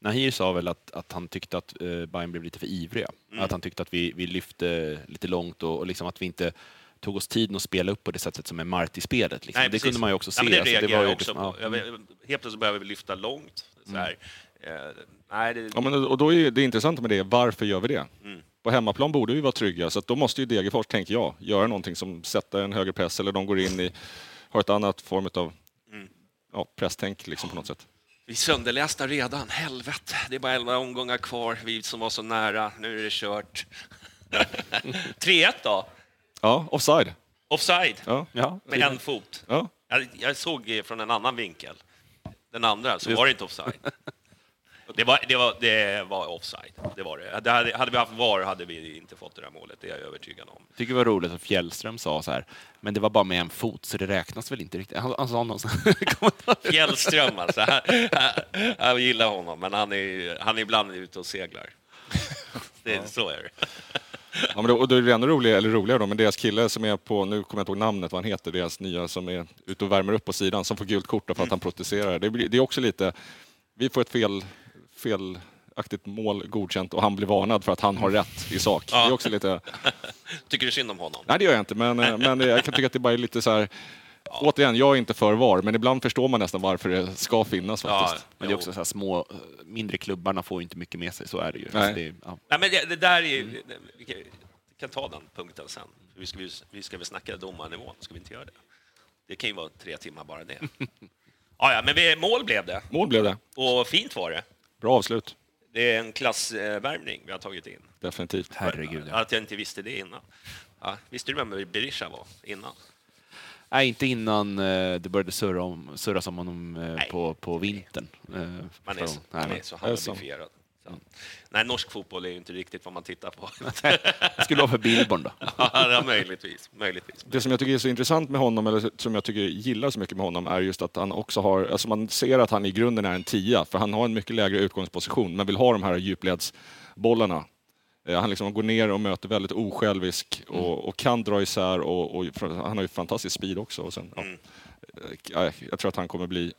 Nahir sa väl att, att han tyckte att eh, Bayern blev lite för ivriga. Mm. Att han tyckte att vi, vi lyfte lite långt och, och liksom att vi inte tog oss tiden att spela upp på det sättet som är Marti-spelet. Liksom. det kunde man ju också se. Men det Alltså, reagerar var jag ju också liksom- på. ja. Helt plötsligt börjar vi lyfta långt. Så här. Eh, nej, det, Ja, men, och då är det intressanta med det, varför gör vi det? Mm. På hemmaplan borde vi vara trygga, så att då måste ju Degerfors, tänker jag, göra någonting som sätter en högre press eller de går in i, har ett annat form av Mm. ja, presstänk liksom på något sätt. Vi är sönderlästa redan. Helvete, det är bara elva omgångar kvar. Vi som var så nära, nu är det kört. [laughs] 3-1 då? Ja, offside. Offside, Ja. Ja, med en fot. Ja. Jag, jag såg från en annan vinkel. Den andra, så var det inte offside. [laughs] Det var, det, var, det var offside. Det var det. det hade, hade vi haft VAR hade vi inte fått det där målet, det är jag övertygad om. tycker det var roligt att Fjällström sa så här, men det var bara med en fot så det räknas väl inte riktigt. Han, han sa någonstans. [laughs] Fjällström alltså. Jag gillar honom, men han är, han är ibland ute och seglar. Det, Så är det. Ja, men då, och då är det ännu roligare, eller roligare då, men deras kille som är på, nu kommer jag inte ihåg namnet, vad han heter, deras nya som är ute och värmer upp på sidan, som får gult kort för att han protesterar. Det, blir, det är också lite, vi får ett fel, felaktigt mål godkänt och han blir varnad för att han har rätt i sak. Det är också lite, [laughs] Tycker du synd om honom? nej det gör jag inte, men, eh, [laughs] men jag kan tycka att det bara är lite så här, återigen, jag är inte för VAR, men ibland förstår man nästan varför det ska finnas faktiskt. Men det är också så här små, eh, mindre klubbarna får ju inte mycket med sig, så är det ju. Nej. Alltså det, ja. Nej, men det, det där är ju... Vi kan, vi kan ta den punkten sen. Vi ska, vi, vi ska väl snacka domarnivån, ska vi inte göra det? Det kan ju vara tre timmar bara det. [laughs] Ja, ja, men vi, mål blev det. Mål blev det. Och fint var det. Bra avslut, Det är en klassvärmning vi har tagit in. definitivt. Herregud. Ja. Att jag inte visste det innan. Ja, visste du vem Berisha var innan? Nej, inte innan eh, det började surra om, surras om honom eh, Nej. på, på vintern. Eh, Man är, så- man är så så? Nej, norsk fotboll är ju inte riktigt vad man tittar på. Det [laughs] skulle vara för Billborn då. [laughs] ja, möjligtvis. möjligtvis. Det som jag tycker är så intressant med honom, eller som jag tycker gillar så mycket med honom, är just att han också har, alltså man ser att han i grunden är en tia, för han har en mycket lägre utgångsposition, men vill ha de här djupledsbollarna. Eh, Han liksom går ner och möter väldigt osjälvisk och, och kan dra isär och, och han har ju fantastisk speed också. Och sen, ja. Eh, Jag tror att han kommer bli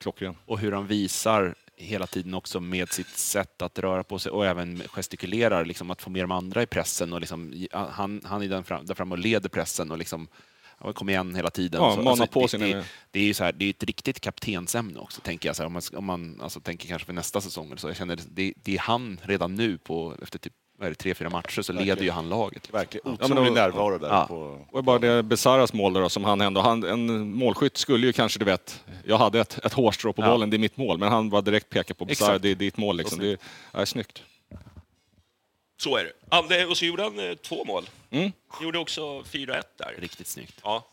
klockren. Och hur han visar hela tiden också med sitt sätt att röra på sig och även gestikulerar, liksom att få med de andra i pressen. Och liksom, han, han är fram, där fram och leder pressen och liksom, ja, kom igen hela tiden. Ja, Så, mana på det, det, det är ju så här, det är ett riktigt kaptensämne också, tänker jag. Så här, om man, om man alltså, tänker kanske för nästa säsong. Så jag känner det, det är han redan nu, på, efter typ vad är det, tre, fyra matcher så Verkligen. leder ju han laget. Verkligen Ja, men otrolig då- närvaro där. Ja. På, Och bara det Besaras mål då, som han ändå, han, en målskytt skulle ju kanske, du vet, jag hade ett, ett hårstrå på Ja. bollen, det är mitt mål, men han bara direkt pekar på Besara, det är ditt mål liksom. Det är, är snyggt. Så är det. Och så gjorde han eh, två mål. Mm. Gjorde också 4-1 där. Riktigt snyggt. Ja.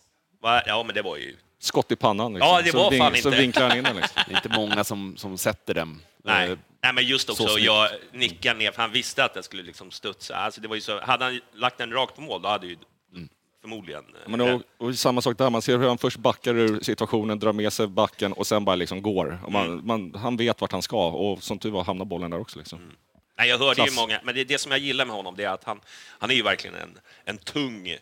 Ja, men det var ju... Skott i pannan liksom. Ja, det så, var fan så inte. vinklar han in den liksom. [laughs] Det är inte många som, som sätter den. Nej. Eh, Nej, men just så också, jag nickade ner, för han visste att den skulle liksom studsa. Alltså, det var ju så, hade han lagt den rakt på mål, då hade ju förmodligen... eh, Men och, och samma sak där, man ser hur han först backar ur situationen, drar med sig backen och sen bara liksom går. Och man, Mm. man, han vet vart han ska och som tur var hamnar bollen där också. Liksom. Nej, jag hörde ju Klass. många, men det, det som jag gillar med honom det är att han, han är ju verkligen en, en tung,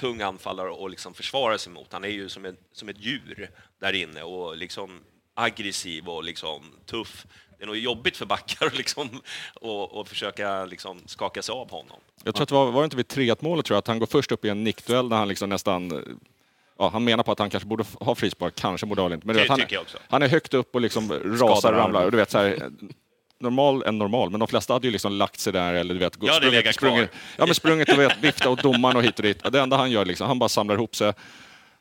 tung anfallare att liksom försvara sig mot. Han är ju som, en, som ett djur där inne och liksom aggressiv och liksom tuff. Det är nog jobbigt för backar att liksom, och, och försöka liksom skaka sig av honom. Jag tror att det var, var det inte vid 3-1 målet tror jag, att han går först upp i en nickduell där han liksom nästan Ja, han menar på att han kanske borde ha frispark, kanske borde ha inte. Men Det vet, han, jag också. han är högt upp och liksom rasar, armen. ramlar. Och du vet, så här, normal en normal, men de flesta hade ju liksom lagt sig där eller du vet, Ja, det sprungit, kvar. ja, men sprungit och vet, vifta åt domaren och hit och dit. Det enda han gör, liksom, han bara samlar ihop sig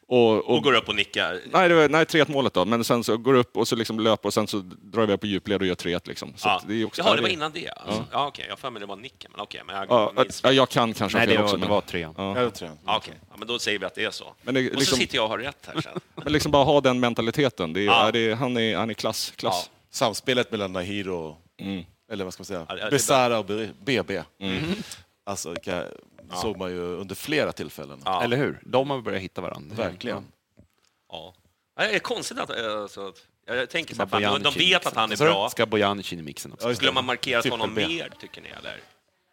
och, Och går upp och nickar. Nej, det var, nej 3-1 målet då, men sen så går det upp och så liksom löper och sen så drar vi på djupled och gör 3-1 liksom. Så Ja. det är också, Jaha, det var är- innan det? Alltså. Ja, okej. Jag har för mig det var nicken, men okej. Men jag Ja, minns ja, jag kan kanske Nej, det var, också. det men, var trean. Ja. Ja, det jag. Ja. Ja, men då säger vi att det är så. Men det, Och så liksom, sitter jag och har rätt här sen. [laughs] men liksom bara ha den mentaliteten. Det är, Ja. ja. det är, han, är, han är klass. klass. Samspelet mellan Nahir och, eller vad ska man säga, Besara och BB. Alltså, vilka, såg man ju under flera tillfällen. Ja. Eller hur? De har börjat hitta varandra. Verkligen. Ja. Ja, Det är konstigt att... eh, Alltså, att jag tänker så här, de vet att han är bra. Ska Bojanic in i mixen också? Skulle man markerat Trippel honom mer, tycker ni? Eller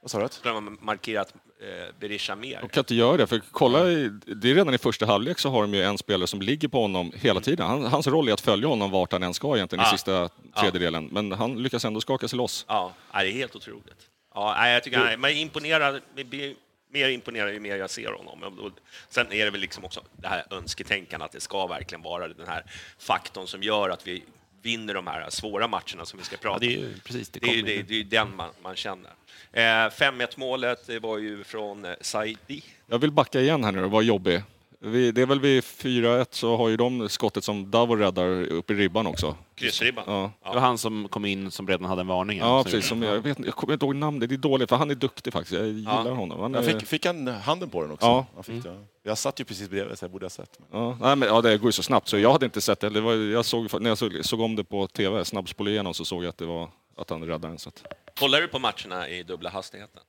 Vad sa du? skulle man markerat eh, Berisha mer? De kan inte göra det, för kolla, i- det är redan i första halvlek så har de ju en spelare som ligger på honom hela tiden. Han, hans roll är att följa honom vart han än ska egentligen Ja. i sista tredjedelen. Men han lyckas ändå skaka sig loss. Ja, nej, det är helt otroligt. Ja, nej, jag tycker han man är imponerad, jag blir mer imponerad ju mer jag ser honom. Och Sen är det väl liksom också det här önsketänkandet, att det ska verkligen vara den här faktorn som gör att vi vinner de här svåra matcherna som vi ska Ja, prata det är om. ju precis, det Det är ju kommer det, ju. det är ju den man, man känner. Eh, 5-1 målet var ju från eh, Saidi. Jag vill backa igen här nu och vara jobbig. Vi, det är väl vid 4-1 så har ju de skottet som Davor räddar upp i ribban också. Kryssribban. Ja. Det var han som kom in som redan hade en varning. Ja, Som precis. Som jag, vet, jag kommer inte ihåg namnet, det är dåligt för han är duktig faktiskt. Jag gillar honom. Han är, Jag fick, fick han handen på den också? Ja. Han fick det. Jag satt ju precis bredvid så jag borde ha sett. Men... Ja, nej, men, ja, det går ju så snabbt så jag hade inte sett det. det var, jag såg, när jag såg, såg om det på TV, snabbspolade igenom, så såg jag att det var att han räddade den. Så att, Kollar du på matcherna i dubbla hastigheten?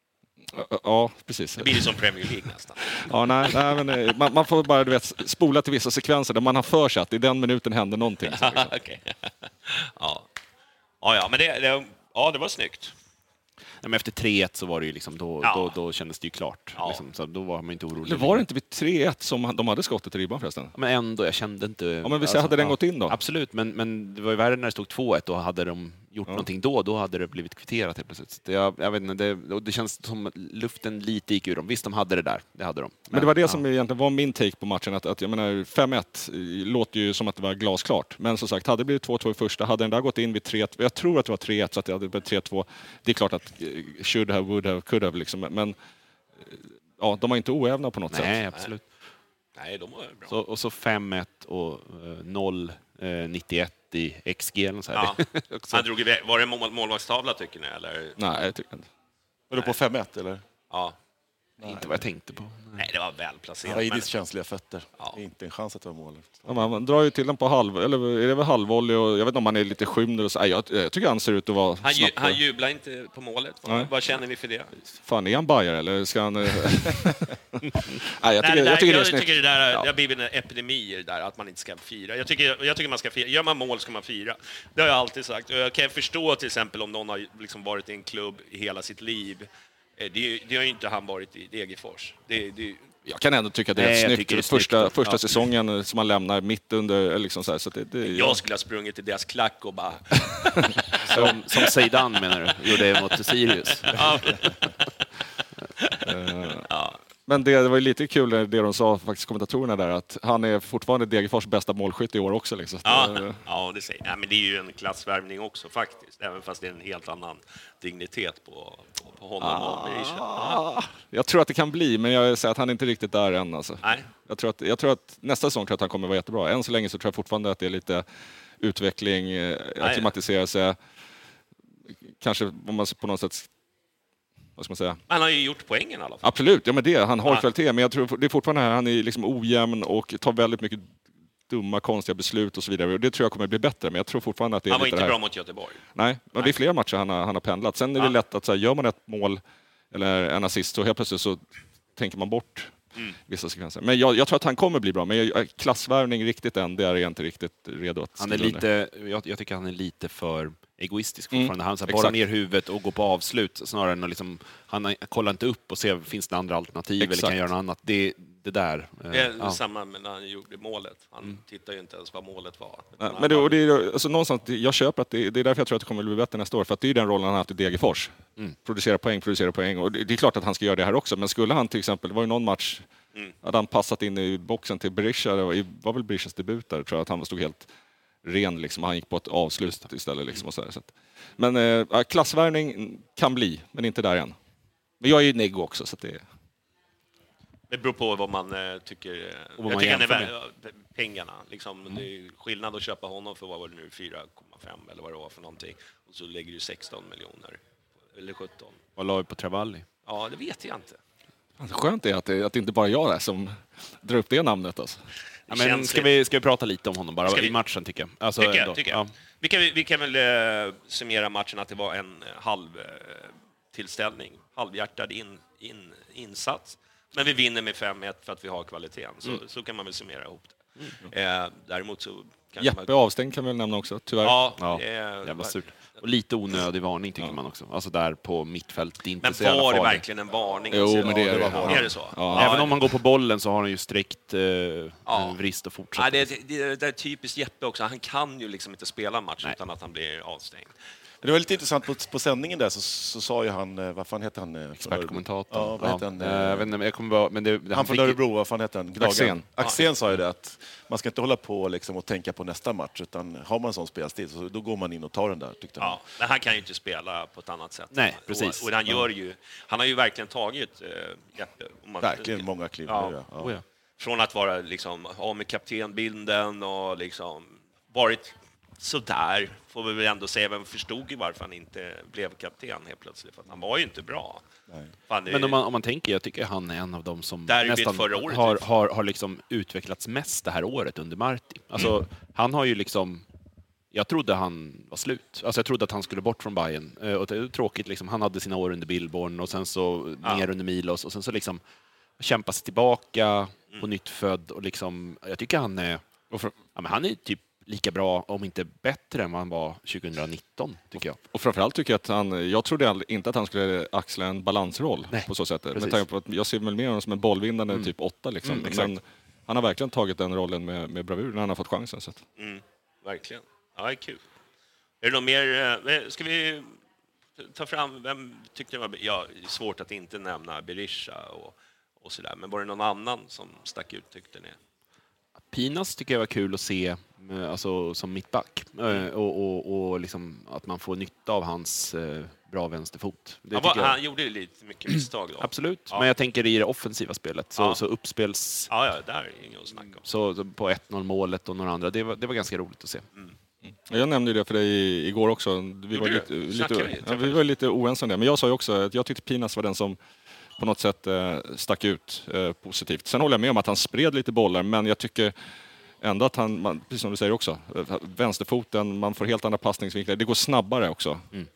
ja, precis. Det blir ju som Premier League nästan. Ja, nej, nej, men, eh, man, man får bara du vet, spola till vissa sekvenser där man har för sig att i den minuten händer någonting. [laughs] Så, liksom. Okej. ja. ja, ja, men det, det, ja, det var snyggt. Nej, men efter 3-1 så var det ju liksom, då, Ja. då, då kändes det ju klart. Ja. Liksom, så då var man inte orolig. Det var det inte vid 3-1 som de hade skottet i ribban förresten? Men ändå, jag kände inte... Ja, men vi säger, hade den gått in då? Absolut, men, men det var ju värre när det stod 2-1 och hade de gjort någonting då, då hade det blivit kvitterat helt plötsligt. Det, jag, jag vet inte, det, det känns som luften lite gick ur dem. Visst, de hade det där. Det hade de. Men det var det ja. som egentligen var min take på matchen. Att, att jag menar, 5-1 eh, låter ju som att det var glasklart. Men som sagt, hade det blivit 2-2 i första, hade den där gått in vid 3 Jag tror att det var 3-1, så att det hade blivit 3-2. Det är klart att eh, should have, would have, could have. Liksom. Men ja, de var inte oävna på något Nej, sätt. absolut. Nej, de var bra. Så, och så 5-1 och eh, 0 eh, 91 i XG eller så här. Ja. [laughs] Han drog iväg. Var det mål, målvaktstavla, tycker ni? Eller? Nej, jag tycker inte. Var du på 5-1 eller? Ja. Inte vad jag tänkte på. Nej, det var välplacerat. Raidis men- känsliga fötter. Ja. Det är Inte en chans att det var mål. Ja, man, drar ju till den på halv, eller är det väl halvvolley och jag vet inte om han är lite skymd och så. Nej, jag, jag tycker han ser ut att vara Han, ju, han jublar inte på målet. Vad, Nej. vad känner vi för det? Fan, är han bajare eller ska han... [laughs] Nej, jag Nej, tycker, det där, jag tycker det är jag snyggt. tycker det där Ja. det har blivit en epidemi där, att man inte ska fira. Jag tycker, jag tycker man ska fira. Gör man mål ska man fira. Det har jag alltid sagt. Och Jag kan förstå till exempel om någon har liksom varit i en klubb hela sitt liv. Eh, Det, det har ju inte han varit i Degerfors. Det, det, Jag kan ändå tycka att det är Nej, det är snyggt. Första, snyggt. första Ja. säsongen eh, som man lämnar mitt under, eller liksom så här, så det, det, jag skulle ha sprungit i deras klack och bara... [laughs] Som, som Zeidan menar du, gjorde mot Sirius. Ja. Men det, det var ju lite kul det de sa, faktiskt kommentatorerna där, att han är fortfarande Degerfors bästa målskytt i år också. Liksom. Ja, det- ja det, säger. Ja, men det är ju en klassvärvning också faktiskt, även fast det är en helt annan dignitet på, på, på honom och Berisha. Ja. Jag tror att det kan bli, men jag säger att han är inte riktigt där än. Alltså. Nej, Jag, tror att, jag tror att nästa säsong tror jag att han kommer vara jättebra. Än så länge så tror jag fortfarande att det är lite utveckling, eh, acklimatisera sig. Kanske om man på något sätt, vad ska man säga, han har ju gjort poängen i alla fall. Absolut, ja men det, han har Ja. kvalitet, men jag tror det är fortfarande här, han är liksom ojämn och tar väldigt mycket dumma, konstiga beslut och så vidare. Och det tror jag kommer bli bättre, men jag tror fortfarande att det är Han var lite inte bra mot Göteborg. Nej, och det är flera matcher han har, han har pendlat. Sen är det Ja. lätt att så här, gör man ett mål eller en assist så helt plötsligt så tänker man bort Mm. vissa sekvenser. Men jag, jag tror att han kommer bli bra, men jag, klassvärvning riktigt än, det är jag inte riktigt redo att Han är lite, jag, jag tycker han är lite för egoistisk Mm, fortfarande. Han så här, bara exakt. ner huvudet och gå på avslut snarare än att liksom, han kollar inte upp och ser, finns det andra alternativ eller kan Exakt. jag göra något annat? Det, det där. eh, Det är ja. samma med när han gjorde målet. Han tittar ju inte ens vad målet var. Nej, men det, och det är, alltså, någonstans, jag köper att det, det är därför jag tror att det kommer att bli bättre nästa år. För att det är den rollen han har haft i Degerfors. Mm. Producera poäng, producera poäng. Och det, det är klart att han ska göra det här också. Men skulle han till exempel, det var ju någon match, Mm. hade han passat in i boxen till Berisha, det var, det var väl Berishas debut där, tror jag att han stod helt ren liksom. Han gick på ett avslut istället. Liksom, och så så att, men eh, klassvärvning kan bli, men inte där än. Men jag är ju neggo också, så att det... Det beror på vad man eh, tycker. eh, Och vad man jag tycker han är värd pengarna. Liksom, Det är skillnad att köpa honom för vad var det nu, 4,5 eller vad det var för någonting. Och så lägger du 16 miljoner. Eller 17. Vad la vi på Travalli? Ja, det vet jag inte. Skönt är att det, att det inte bara jag är som drar upp det namnet. Alltså. Ja, men känns ska, vi, ska vi prata lite om honom bara Ska i vi? matchen tycker jag? Alltså, Tycker jag. Tycker Ja. jag. Vi, kan, vi kan väl eh, summera matchen att det var en eh, halv eh, tillställning, halvhjärtad in, in, insats. Men vi vinner med 5-1 för att vi har kvaliteten. Så, Mm. så kan man väl summera ihop det. Eh, däremot så... Jeppe man, avstängd kan vi väl nämna också, tyvärr. Ja, Ja, är- Jävla surt. Och lite onödig varning tycker man också. Alltså där på mittfält, det är inte Men så jävla var det farligt. verkligen en varning? Jo, Alltså, men det ja, det. var- Ja. Är det så? Ja. Även om han går på bollen så har han ju sträckt eh, Ja. vrist och Ja, fortsätter. det, det, det är typiskt Jeppe också. Han kan ju liksom inte spela match Nej. utan att han blir avstängd. Det var lite intressant, på, på sändningen där så, så sa ju han, eh, vad fan heter han? eh, Expertkommentatorn. Ja, vad heter han? Eh, jag vet inte, men jag kommer bara, men det, det, Han från Örebro, vad fan heter han? Axén. Axén sa ju det att man ska inte hålla på liksom och tänka på nästa match, utan har man en sån spelstil så då går man in och tar den där, tyckte han. Ja, men han kan ju inte spela på ett annat sätt. Nej, precis. Och, och han, gör ju, han har ju verkligen tagit eh, Jeppe. om man- Verkligen många kliv. Ja. Ja. Ja. Oh, ja. Från att vara liksom, av med kaptenbilden och liksom varit sådär, får vi väl ändå säga. Men förstod ju varför han inte blev kapten helt plötsligt, för han var ju inte bra. Det- Men om man, om man tänker, jag tycker han är en av dem som Derbyt nästan förra året, har, typ. har, har liksom utvecklats mest det här året under Marti. Alltså, Mm. Han har ju liksom... Jag trodde han var slut. Alltså jag trodde att han skulle bort från Bayern. Eh, Och det är tråkigt, liksom. han hade sina år under Billborn och sen så Ja. ner under Milos och sen så liksom kämpa sig tillbaka Mm. på nytt född och liksom, jag tycker han är, ja, men han är typ lika bra, om inte bättre än vad han var 2019, tycker jag. och framförallt tycker jag att han, jag trodde inte att han skulle axla en balansroll Nej, på så sätt. precis. Med tanke på att jag ser väl mer honom som en bollvinnande typ åtta liksom. Mm, exakt. Men han har verkligen tagit den rollen med, med bravur när han har fått chansen. Så att. Mm, verkligen. Ja, det är kul. Är det något mer? eh, Ska vi ta fram, vem tyckte det var... Ja, svårt att inte nämna Berisha och, och sådär, men var det någon annan som stack ut tyckte ni? Pinas tycker jag var kul att se eh, alltså, som mittback. Eh, Och, och, och liksom att man får nytta av hans eh, bra vänsterfot. Det Han, var, jag. han gjorde ju lite mycket misstag då. Absolut, Ja. men jag tänker i det offensiva spelet. Så, Ja. så uppspels... Ja, ja, där är inget att snacka om. Så, så på 1-0 målet och några andra, det var, det var ganska roligt att se. Jag nämnde ju det för dig igår också. Vi var, lite, lite, ja, vi var lite oense om det. Men jag sa ju också att jag tyckte Pinas var den som på något sätt eh, stack ut eh, positivt. Sen håller jag med om att han spred lite bollar, men jag tycker ändå att han, man, precis som du säger också, eh, vänsterfoten, man får helt andra passningsvinklar. Det går snabbare också. Mm.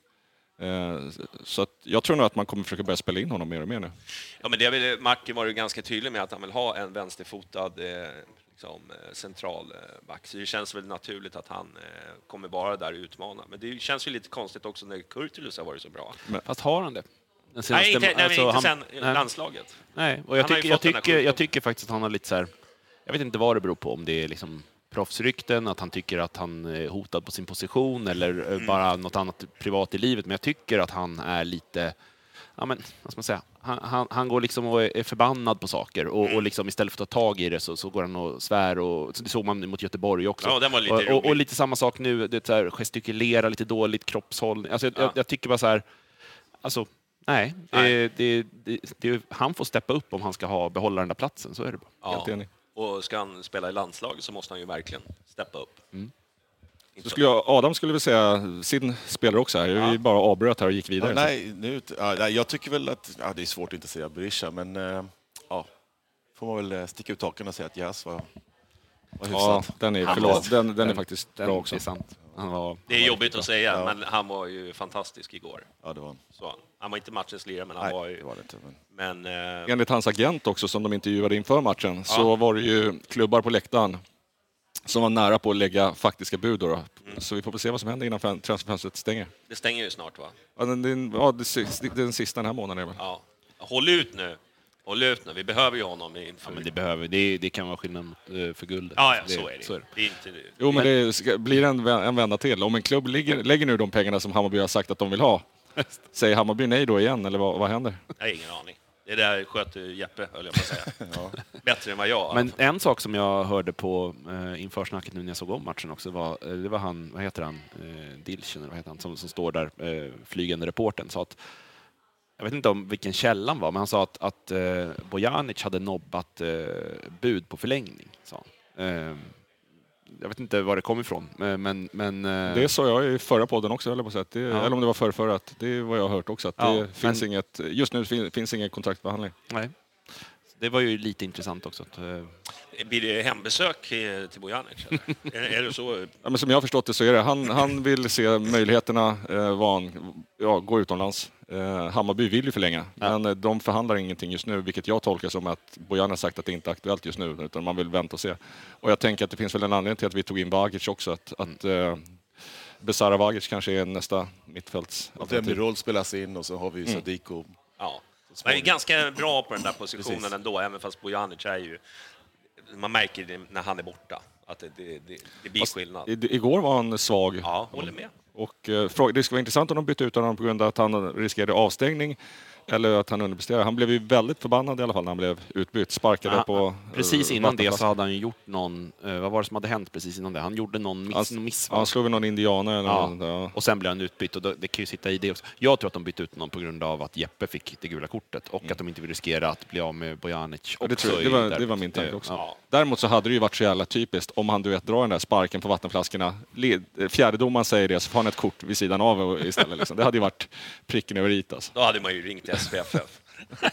Så att jag tror nog att man kommer försöka börja spela in honom mer och mer nu. Ja, men det väl, Martin var ju ganska tydlig med att han vill ha en vänsterfotad liksom, centralback. Så det känns väl naturligt att han kommer vara där och utmana. Men det känns ju lite konstigt också när Kurtulus har varit så bra. Fast har han det? Den Nej, inte, nej, alltså, inte han- sen nej. landslaget. Nej, och jag tycker, jag, tycker, jag tycker faktiskt att han har lite så här... Jag vet inte vad det beror på, om det är liksom proffsrykten, att han tycker att han är hotad på sin position eller eh, Mm. bara något annat privat i livet. Men jag tycker att han är lite... ja, men, vad ska man säga? Han, han, han går liksom och är förbannad på saker och, Mm. och liksom istället för att ta tag i det så, så går han och svär. Och, så det såg man mot Göteborg också. Ja, lite och, och, och lite samma sak nu, det är så här, gestikulera lite dåligt, kroppshållning. Alltså, jag, Ja. jag, jag tycker bara så här, alltså, nej, Nej. Det, det, det, det, han får steppa upp om han ska ha, behålla den där platsen, så är det bara. Ja. Helt enig. Och ska han spela i landslaget så måste han ju verkligen steppa upp. Mm. Så skulle jag, Adam skulle väl säga sin spelare också här. Vi bara avbröt här och gick vidare. Ja, nej, nu, ja, jag tycker väl att ja, det är svårt att inte säga Berisha, men eh, ja, får man väl eh, sticka ut hakan och säga att Jas var, var Ja, hyfsad. den är, förlåt, den, den är faktiskt Den, bra Det också. är sant. Han var, Det är jobbigt att säga, Ja. men han var ju fantastisk igår. Ja, det var han. Så, han var inte matchens lirare, men han Nej, var ju... det var det inte. Men... Men, eh, Enligt hans agent också, som de intervjuade inför matchen, så var det ju klubbar på läktaren som var nära på att lägga faktiska bud. Då, då. Mm. Så vi får se vad som händer innan fön- transferfönstret stänger. det stänger ju snart, va? Ja, den, den, ja, den sista den här månaden är det väl. Ja. Håll ut nu. Håll ut nu. Vi behöver ju honom inför... Ja, men det, behöver, det, det kan vara skillnad mot, eh, för guldet. Ja, ja, så är det. Så är det. inte... Jo, men det ska, blir en, en vända till. Om en klubb lägger, lägger nu de pengarna som Hammarby har sagt att de vill ha, [laughs] säger Hammarby nej då igen, eller vad, vad händer? Jag har ingen aning. Det där sköter Jeppe, höll jag på att säga. [laughs] Bättre än vad jag. Men en sak som jag hörde på eh, inför snacket nu när jag såg om matchen också var, eh, det var han, vad heter han, eh, Dilchen, eller vad heter han, som, som står där, eh, flygande reporten sa att jag vet inte om vilken källan var, men han sa att, att eh, Bojanic hade nobbat eh, bud på förlängning. Sa han. Eh, jag vet inte var det kom ifrån, eh, men... men eh, Det sa jag i förra podden också, eller, på sätt. Det, Ja. eller om det var förra, förra att det är vad jag har hört också. Att Ja, det finns men- inget, just nu fin, finns ingen kontraktbehandling. Nej. Det var ju lite intressant också. Att, eh, Blir det hembesök till Bojanic? [laughs] är, är det så? Ja, men som jag har förstått det så är det, han, han vill se möjligheterna eh, vad han, ja, gå utomlands. Eh, Hammarby vill ju förlänga, men eh, de förhandlar ingenting just nu, vilket jag tolkar som att Bojan har sagt att det inte är aktuellt just nu, utan man vill vänta och se. Och jag tänker att det finns väl en anledning till att vi tog in Vagic också, att, att eh, Besara Vagic kanske är nästa mittfältsalternativ. Demirol spelas in och så har vi Mm. Sadiko. Ja. Man är ganska bra på den där positionen Precis. ändå, även fast Bojanic är ju... Man märker det när han är borta, att det, det, det, det blir skillnad. Igår var han svag. Ja, håller med. Och, eh, det skulle vara intressant om de bytte ut honom på grund av att han riskerade avstängning eller att han underpresterade. Han blev ju väldigt förbannad i alla fall när han blev utbytt. Sparkade Ja, på... Precis eh, innan det så hade han ju gjort någon, eh, vad var det som hade hänt precis innan det? Han gjorde någon miss, Han, någon miss han slog någon indianer eller Ja. något, ja. Och sen blev han utbytt och det kan ju sitta i det också. Jag tror att de bytte ut någon på grund av att Jeppe fick det gula kortet och att de inte vill riskera att bli av med Bojanic Ja, det, också tror jag. Det, var, det var min tanke också. Ja. Däremot så hade det ju varit så jävla typiskt om han du vet, drar den där sparken på vattenflaskorna. Fjärdedomaren säger det så får han ett kort vid sidan av istället. Liksom. Det hade ju varit pricken över i alltså. Då hade man ju ringt SPFF. [laughs]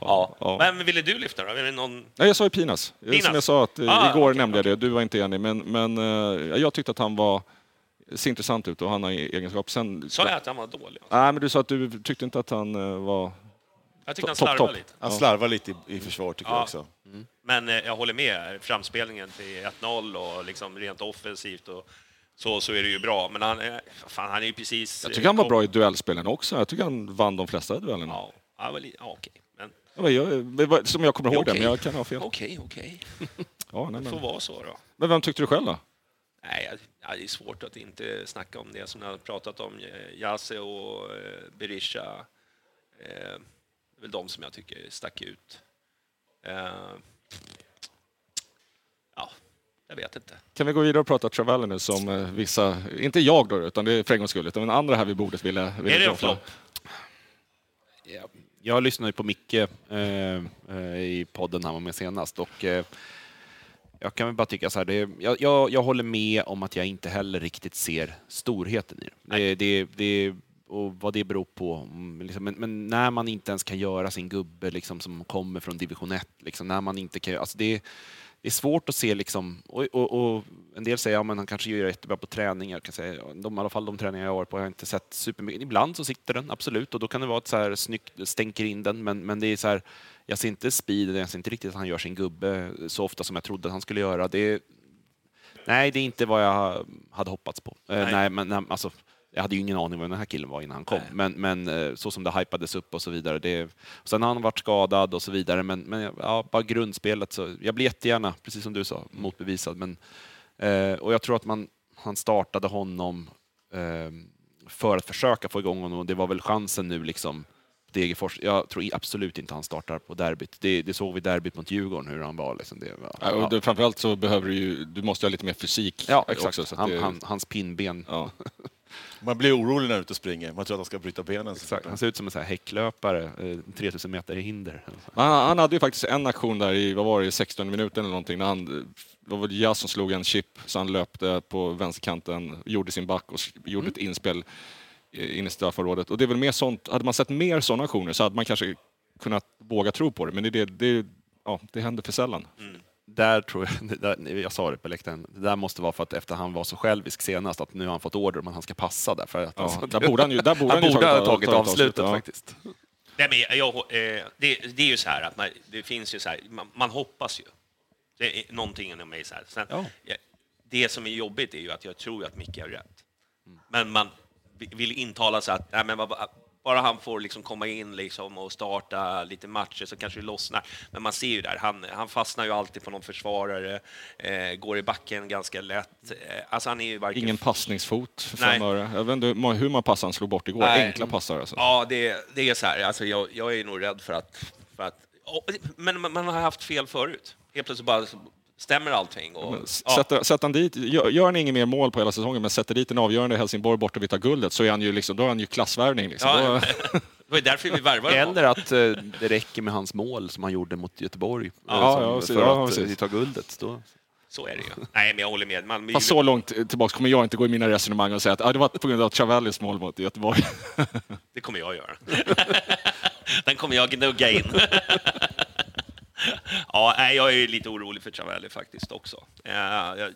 ja. ja. Vem ville du lyfta då? Någon... Nej, jag sa ju Pinas. Pinas. Som jag sa, att, eh, Ah, igår okej, nämnde jag okej. det, du var inte enig, men, men eh, jag tyckte att han var, ser intressant ut och han har egenskap. Sen, Sa jag att han var dålig? Nej, men du sa att du tyckte inte att han eh, var... Jag tyckte han slarvade topp. lite. Han slarvar lite i, i försvar tycker Ja. jag också. Men eh, jag håller med. Framspelningen till 1-0 och liksom rent offensivt och så, så är det ju bra. Men han, fan, han är ju precis... Jag tycker han var bra i duellspelen också. Jag tycker han vann de flesta duellerna. Ja, ja, väl, ja okej. Men Ja, jag, som jag kommer ihåg det, Okej. men jag kan ha fel. okej, okej. [laughs] Ja, nej, Det får vara så då. men vem tyckte du själv då? Nej, ja, det är svårt att inte snacka om det som jag har pratat om. Eh, Jase och eh, Berisha. Eh, det är väl de som jag tycker stack ut. Ja, jag vet inte. Kan vi gå vidare och prata Traveller nu som eh, vissa, inte jag då, utan det är för en gångs skull, utan andra här vid bordet ville... ville Är det en flopp? Ja, Jag lyssnade ju på Micke eh, eh, i podden han var med senast och eh, jag kan väl bara tycka så här, det, jag, jag, jag håller med om att jag inte heller riktigt ser storheten i det. det, det, och vad det beror på. Liksom, men, men när man inte ens kan göra sin gubbe liksom, som kommer från division 1, liksom, när man inte kan, alltså det, det är svårt att se liksom, och, och, och en del säger att ja, han kanske gör jättebra på träningar. Jag kan säga, de, I alla fall de träningar jag har varit på har jag inte sett supermycket. Ibland så sitter den, absolut, och då kan det vara ett så här snyggt, stänker in den, men, men det är så här, jag ser inte speed, jag ser inte riktigt att han gör sin gubbe så ofta som jag trodde att han skulle göra. Det, nej, det är inte vad jag hade hoppats på. Nej. Nej. nej, men nej, alltså, jag hade ju ingen aning vem den här killen var innan han kom, Nej. men, men eh, så som det hypades upp och så vidare. Det, sen har han varit skadad och så vidare, men, men ja, bara grundspelet så, jag blir jättegärna, precis som du sa, motbevisad. Men, eh, och jag tror att man, han startade honom eh, för att försöka få igång honom och det var väl chansen nu liksom. Degerfors, jag tror absolut inte han startar på derbyt. Det, det såg vi derbyt mot Djurgården hur han var. Liksom. Det var Ja, och det, framförallt så behöver du ju, du måste ha lite mer fysik. ja, också, exakt. så att han, det- han, hans pinnben. ja. [laughs] Man blir orolig när han är ute och springer. Man tror att han ska bryta benen. Exakt. Han ser ut som en sån här häcklöpare, eh, 3000 meter i hinder. Han, han hade ju faktiskt en aktion där i, vad var det, 16 minuten eller någonting, när han, det var Jas som slog en chip, så han löpte på vänsterkanten, gjorde sin back och gjorde ett inspel eh, in i straffområdet. Och det är väl mer sånt, hade man sett mer sådana aktioner så hade man kanske kunnat våga tro på det, men det, det, det, ja, det händer för sällan. Där tror jag, [laughs] där, jag sa det på läktaren, det där måste vara för att efter han var så självisk senast, att nu har han fått order om att han ska passa där. För att, Ja, alltså, där borde han ju, där borde [laughs] han han ju borde ha tagit- tagit avslutet ja. faktiskt. Nej, men jag, eh, det, det är ju så här att man, det finns ju så här, man, man hoppas ju. Det är någonting inom mig så här. Sen, Ja. jag, det som är jobbigt är ju att jag tror att Micke har rätt. Men man vi- vill intala sig att nej, men vad- bara han får liksom komma in liksom och starta lite matcher så kanske det lossnar. Men man ser ju där, han, han fastnar ju alltid på någon försvarare, eh, går i backen ganska lätt. Eh, alltså han är ju varken Ingen passningsfot för Nej. fem öre. Jag vet inte hur många passar han slog bort igår. Nej. Enkla passar alltså. Ja, det, det är så här. Alltså, jag, jag är nog rädd för att... För att men man, man har haft fel förut. Helt plötsligt bara stämmer allting. Och, ja, Sätter, sätter han dit, gör, gör han inget mer mål på hela säsongen, men sätter dit en avgörande i Helsingborg borta och vi tar guldet, så är han ju, liksom, då är han ju klassvärvning. Liksom. ja, Då, det var därför vi värvade. Eller att eh, det räcker med hans mål som han gjorde mot Göteborg Ja, eh, ja, som, precis. för Ja, att precis. eh, ta guldet. Då. Så är det ju. Nej, men jag håller med. Man, Fast så långt tillbaka kommer jag inte gå i mina resonemang och säga att ah, det var på grund av Travellis mål mot Göteborg. Det kommer jag göra. [laughs] Den kommer jag gnugga in. [laughs] [laughs] ja, nej, jag är ju lite orolig för Travelli faktiskt också. Eh, jag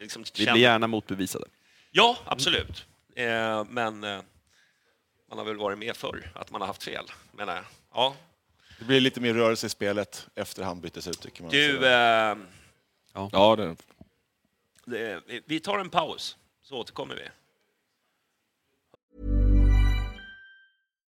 liksom Vi känner- blir gärna motbevisade. Ja, absolut. Eh, men eh, man har väl varit med förr, att man har haft fel, menar jag. Ja. Det blir lite mer rörelse i spelet efter han byttes ut. Tycker man. Du, eh, ja, det, det, vi tar en paus, så återkommer vi.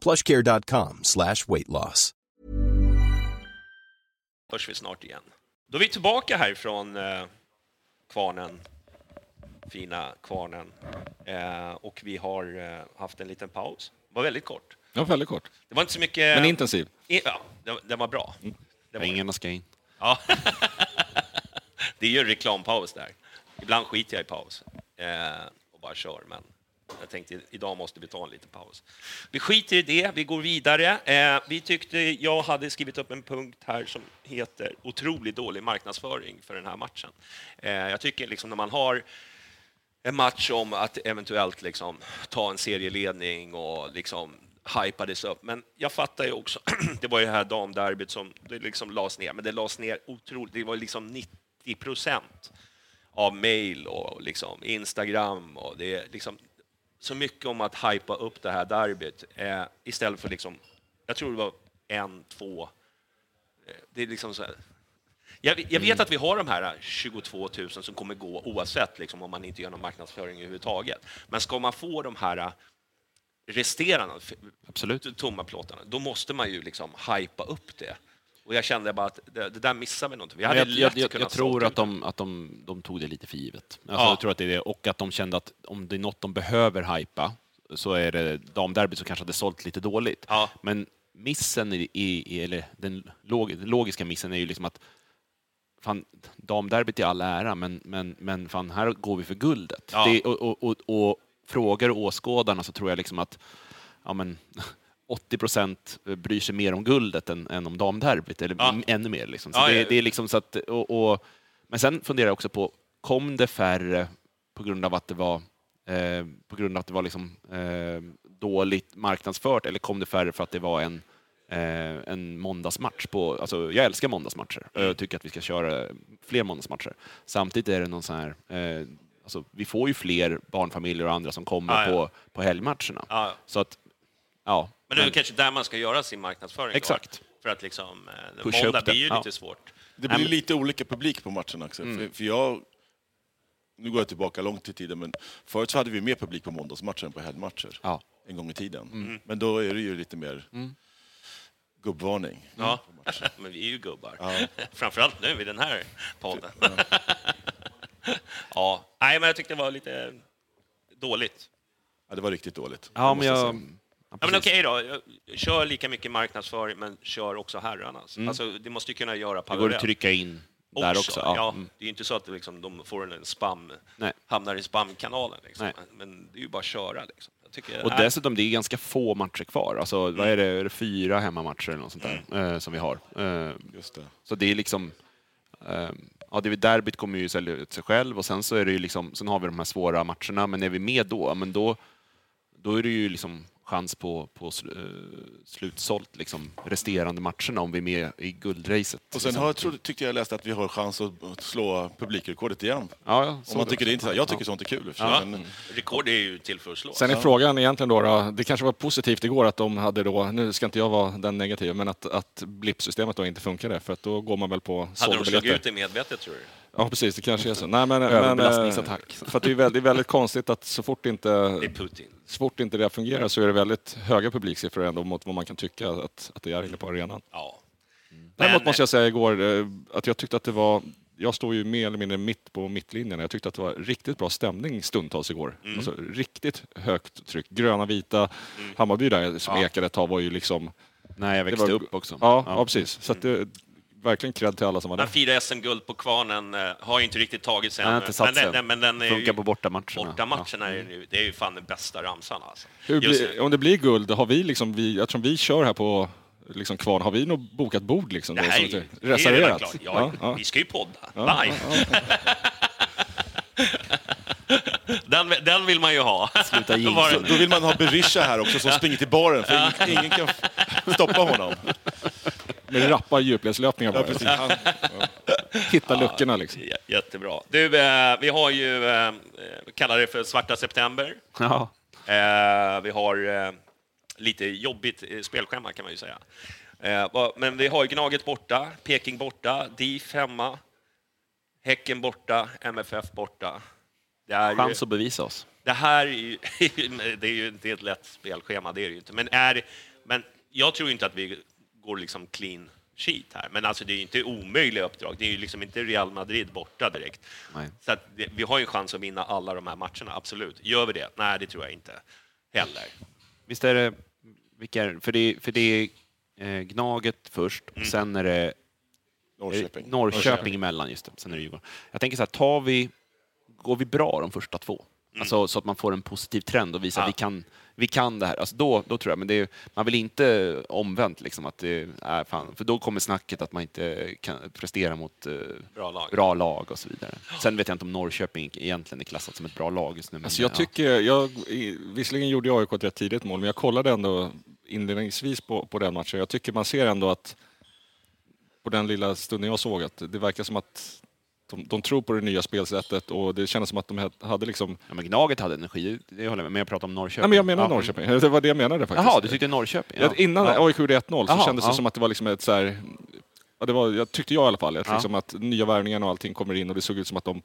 plushcare.com slash weight loss. hörs vi snart igen. Då är vi tillbaka här från eh, kvarnen, fina kvarnen. Eh, och vi har eh, haft en liten paus. Det var väldigt kort. det var väldigt kort, Det var inte så mycket... men intensiv. I, ja, den, den var bra. Var Ingen ska in. Ja. [laughs] det är ju en reklampaus där. Ibland skiter jag i paus eh, och bara kör, men jag tänkte idag måste vi ta en liten paus. Vi skiter i det, vi går vidare. Eh, vi tyckte, jag hade skrivit upp en punkt här som heter otroligt dålig marknadsföring för den här matchen. Eh, jag tycker liksom när man har en match om att eventuellt liksom ta en serieledning och liksom hypades upp. Men jag fattar ju också, [clears throat] det var ju det här damderbyt som det liksom lades ner, men det lades ner otroligt, det var liksom 90 procent av mail och liksom Instagram och det liksom så mycket om att hypa upp det här derbyt eh, istället för liksom, jag tror det var en, två, eh, det är liksom så här, jag, jag vet att vi har de här 22 000 som kommer gå oavsett liksom, om man inte gör någon marknadsföring överhuvudtaget. Men ska man få de här resterande f- Absolut. tomma plåtarna, då måste man ju liksom hypa upp det. Och jag kände bara att det, det där missar vi någonting. Vi hade jag, jag, lätt jag, jag tror att de, att de, de tog det lite för givet. Alltså, Ja. Jag tror att det är det. Och att de kände att om det är något de behöver hypa så är det damderbyt som kanske hade sålt lite dåligt. Ja. Men missen, i, i, eller den, log, den logiska missen är ju liksom att fan, damderbyt är all ära, men, men, men fan, här går vi för guldet. Ja. Det, och, och, och, och frågar åskådarna så tror jag liksom att ja, men, 80 procent bryr sig mer om guldet än, än om damderbyt, eller Ja. ännu mer. Liksom. Så Ja, det, ja, ja. det är liksom så att, och, och, men sen funderar jag också på, kom det färre på grund av att det var eh, på grund av att det var liksom, eh, dåligt marknadsfört eller kom det färre för att det var en, eh, en måndagsmatch? På, alltså, jag älskar måndagsmatcher och jag tycker att vi ska köra fler måndagsmatcher. Samtidigt är det någon sån här, eh, alltså, vi får ju fler barnfamiljer och andra som kommer Ja, ja. På, på helgmatcherna. Ja. Så att, ja, Men det är kanske där man ska göra sin marknadsföring. då. Exakt. För att liksom, eh, Pusha måndag upp det. blir ju Ja. lite svårt. Det blir lite olika publik på matcherna också. Mm. För, för jag, nu går jag tillbaka långt i tiden, men förut så hade vi mer publik på måndagsmatcher än på helgmatcher. Ja. En gång i tiden. Mm. Men då är det ju lite mer gubbvarning. Ja, [laughs] men vi är ju gubbar. Ja. [laughs] Framförallt nu i den här podden. [laughs] ja, nej, men jag tyckte det var lite dåligt. Ja, det var riktigt dåligt. Ja, men måste jag... säga. Ja, men okej då, Jag- kör lika mycket marknadsföring, men kör också herrarnas. Alltså, det måste ju kunna göra Det går parallellt. att trycka in där också. Ja, Ja. Mm. Det är ju inte så att liksom, de får en spam, Nej. hamnar i spamkanalen. Liksom. Men det är ju bara att köra. Liksom. Jag tycker, Och dessutom, det är ganska få matcher kvar. Alltså, vad är det, är det fyra hemmamatcher eller något sånt där, eh, som vi har. Eh, Just det. så det är liksom... Eh, ja, det är derbyt kommer ju sälja ut sig själv och sen så är det ju liksom, sen har vi de här svåra matcherna, men är vi med då, men då, då är det ju liksom chans på, på sl- eh, slutsålt liksom, resterande matcherna om vi är med i guldracet. Och sen liksom. har, jag trodde, tyckte jag läste att vi har chans att att slå publikrekordet igen. ja, ja, Om man tycker det är intressant. Jag tycker sånt är kul. Ja. men- Rekord är ju till för att slå. Sen är frågan egentligen då, då, det kanske var positivt igår att de hade då, nu ska inte jag vara den negativa, men att, att blippsystemet då inte funkade för att då går man väl på Hade de slagit ut det medvetet, tror du? Ja precis, det kanske är så. Nej, men, men, Överbelastningsattack. eh, för det är väldigt, väldigt konstigt att så fort inte, Det är Putin. så fort inte det fungerar så är det väldigt höga publiksiffror ändå mot vad man kan tycka att, att det är inne på arenan. Ja. Däremot Men- måste jag säga igår eh, att jag tyckte att det var jag står ju mer eller mindre mitt på mittlinjen. Jag tyckte att det var riktigt bra stämning stundtals igår. Mm. Alltså, riktigt högt tryck. Gröna, vita. Hammarby där som ekade ett tag var ju liksom... Nej, jag växte var- upp också. Ja, ja. precis. Så att det, verkligen cred till alla som var där. fyra SM-guld på kvarnen eh, har ju inte riktigt tagit sig än, men, den, men den är Funkar ju, på bortamatcherna. bortamatcherna är ju, det är ju fan den bästa ramsan alltså. Blir, om det blir guld, har vi liksom, vi, eftersom vi kör här på liksom kvarn, har vi nog bokat bord liksom? det då, här är det är redan reserverat? klart. Ja, Ja, ja. Vi ska ju podda Ja, live. [laughs] den, den vill man ju ha. Sluta [laughs] det- nu. Då vill man ha Berisha här också som springer till baren, för [laughs] ingen, ingen kan stoppa honom. Med rappa djupledslöpningar bara. [laughs] Ja. Han, Hitta luckorna liksom. J- Jättebra. Du, eh, vi har ju, eh, kallar det för svarta september. Ja. Eh, vi har eh, lite jobbigt eh, spelschema kan man ju säga. Eh, men vi har ju Gnaget borta, Peking borta, DIF hemma, Häcken borta, MFF borta. Det, är ju, Chans att bevisa oss. det här är ju, [laughs] det är ju inte ett lätt spelschema, det är det ju inte. Men, är, men jag tror inte att vi går liksom clean sheet här. Men alltså det är ju inte omöjliga uppdrag. Det är ju liksom inte Real Madrid borta direkt. Nej. Så att det, vi har ju chans att vinna alla de här matcherna, absolut. Gör vi det? Nej, det tror jag inte heller. Visst är det... Vilka är, för det, är- för det är eh, Gnaget först, och sen är det Norrköping. Eh, Norrköping emellan, just det. Sen är det Djurgården. Jag tänker så här, tar vi, går vi bra de första två? Alltså så att man får en positiv trend och visar Ja. att vi kan, vi kan det här. Alltså då, då tror jag, men det är, man vill inte omvänt liksom att det är fan, för då kommer snacket att man inte kan prestera mot eh, Bra lag. bra lag och så vidare. Sen vet jag inte om Norrköping egentligen är klassat som ett bra lag just nu. men, Alltså jag ja. tycker, jag, visserligen gjorde jag AIK ett rätt tidigt mål, men jag kollade ändå inledningsvis på, på den matchen. Jag tycker man ser ändå att på den lilla stunden jag såg att det verkar som att de, de tror på det nya spelsättet och det kändes som att de hade liksom... Ja, men Gnaget hade energi, det håller jag med men jag pratar om Norrköping. Nej men jag menar Ja. Norrköping, [laughs] det var det jag menade faktiskt. Jaha, du tyckte Norrköping? Ja, innan ja. AIK gjorde 1-0 så Jaha, kändes det ja. som att det var liksom ett så här, ja, det var, jag tyckte jag i alla fall, att, liksom att nya värvningarna och allting kommer in och det såg ut som att de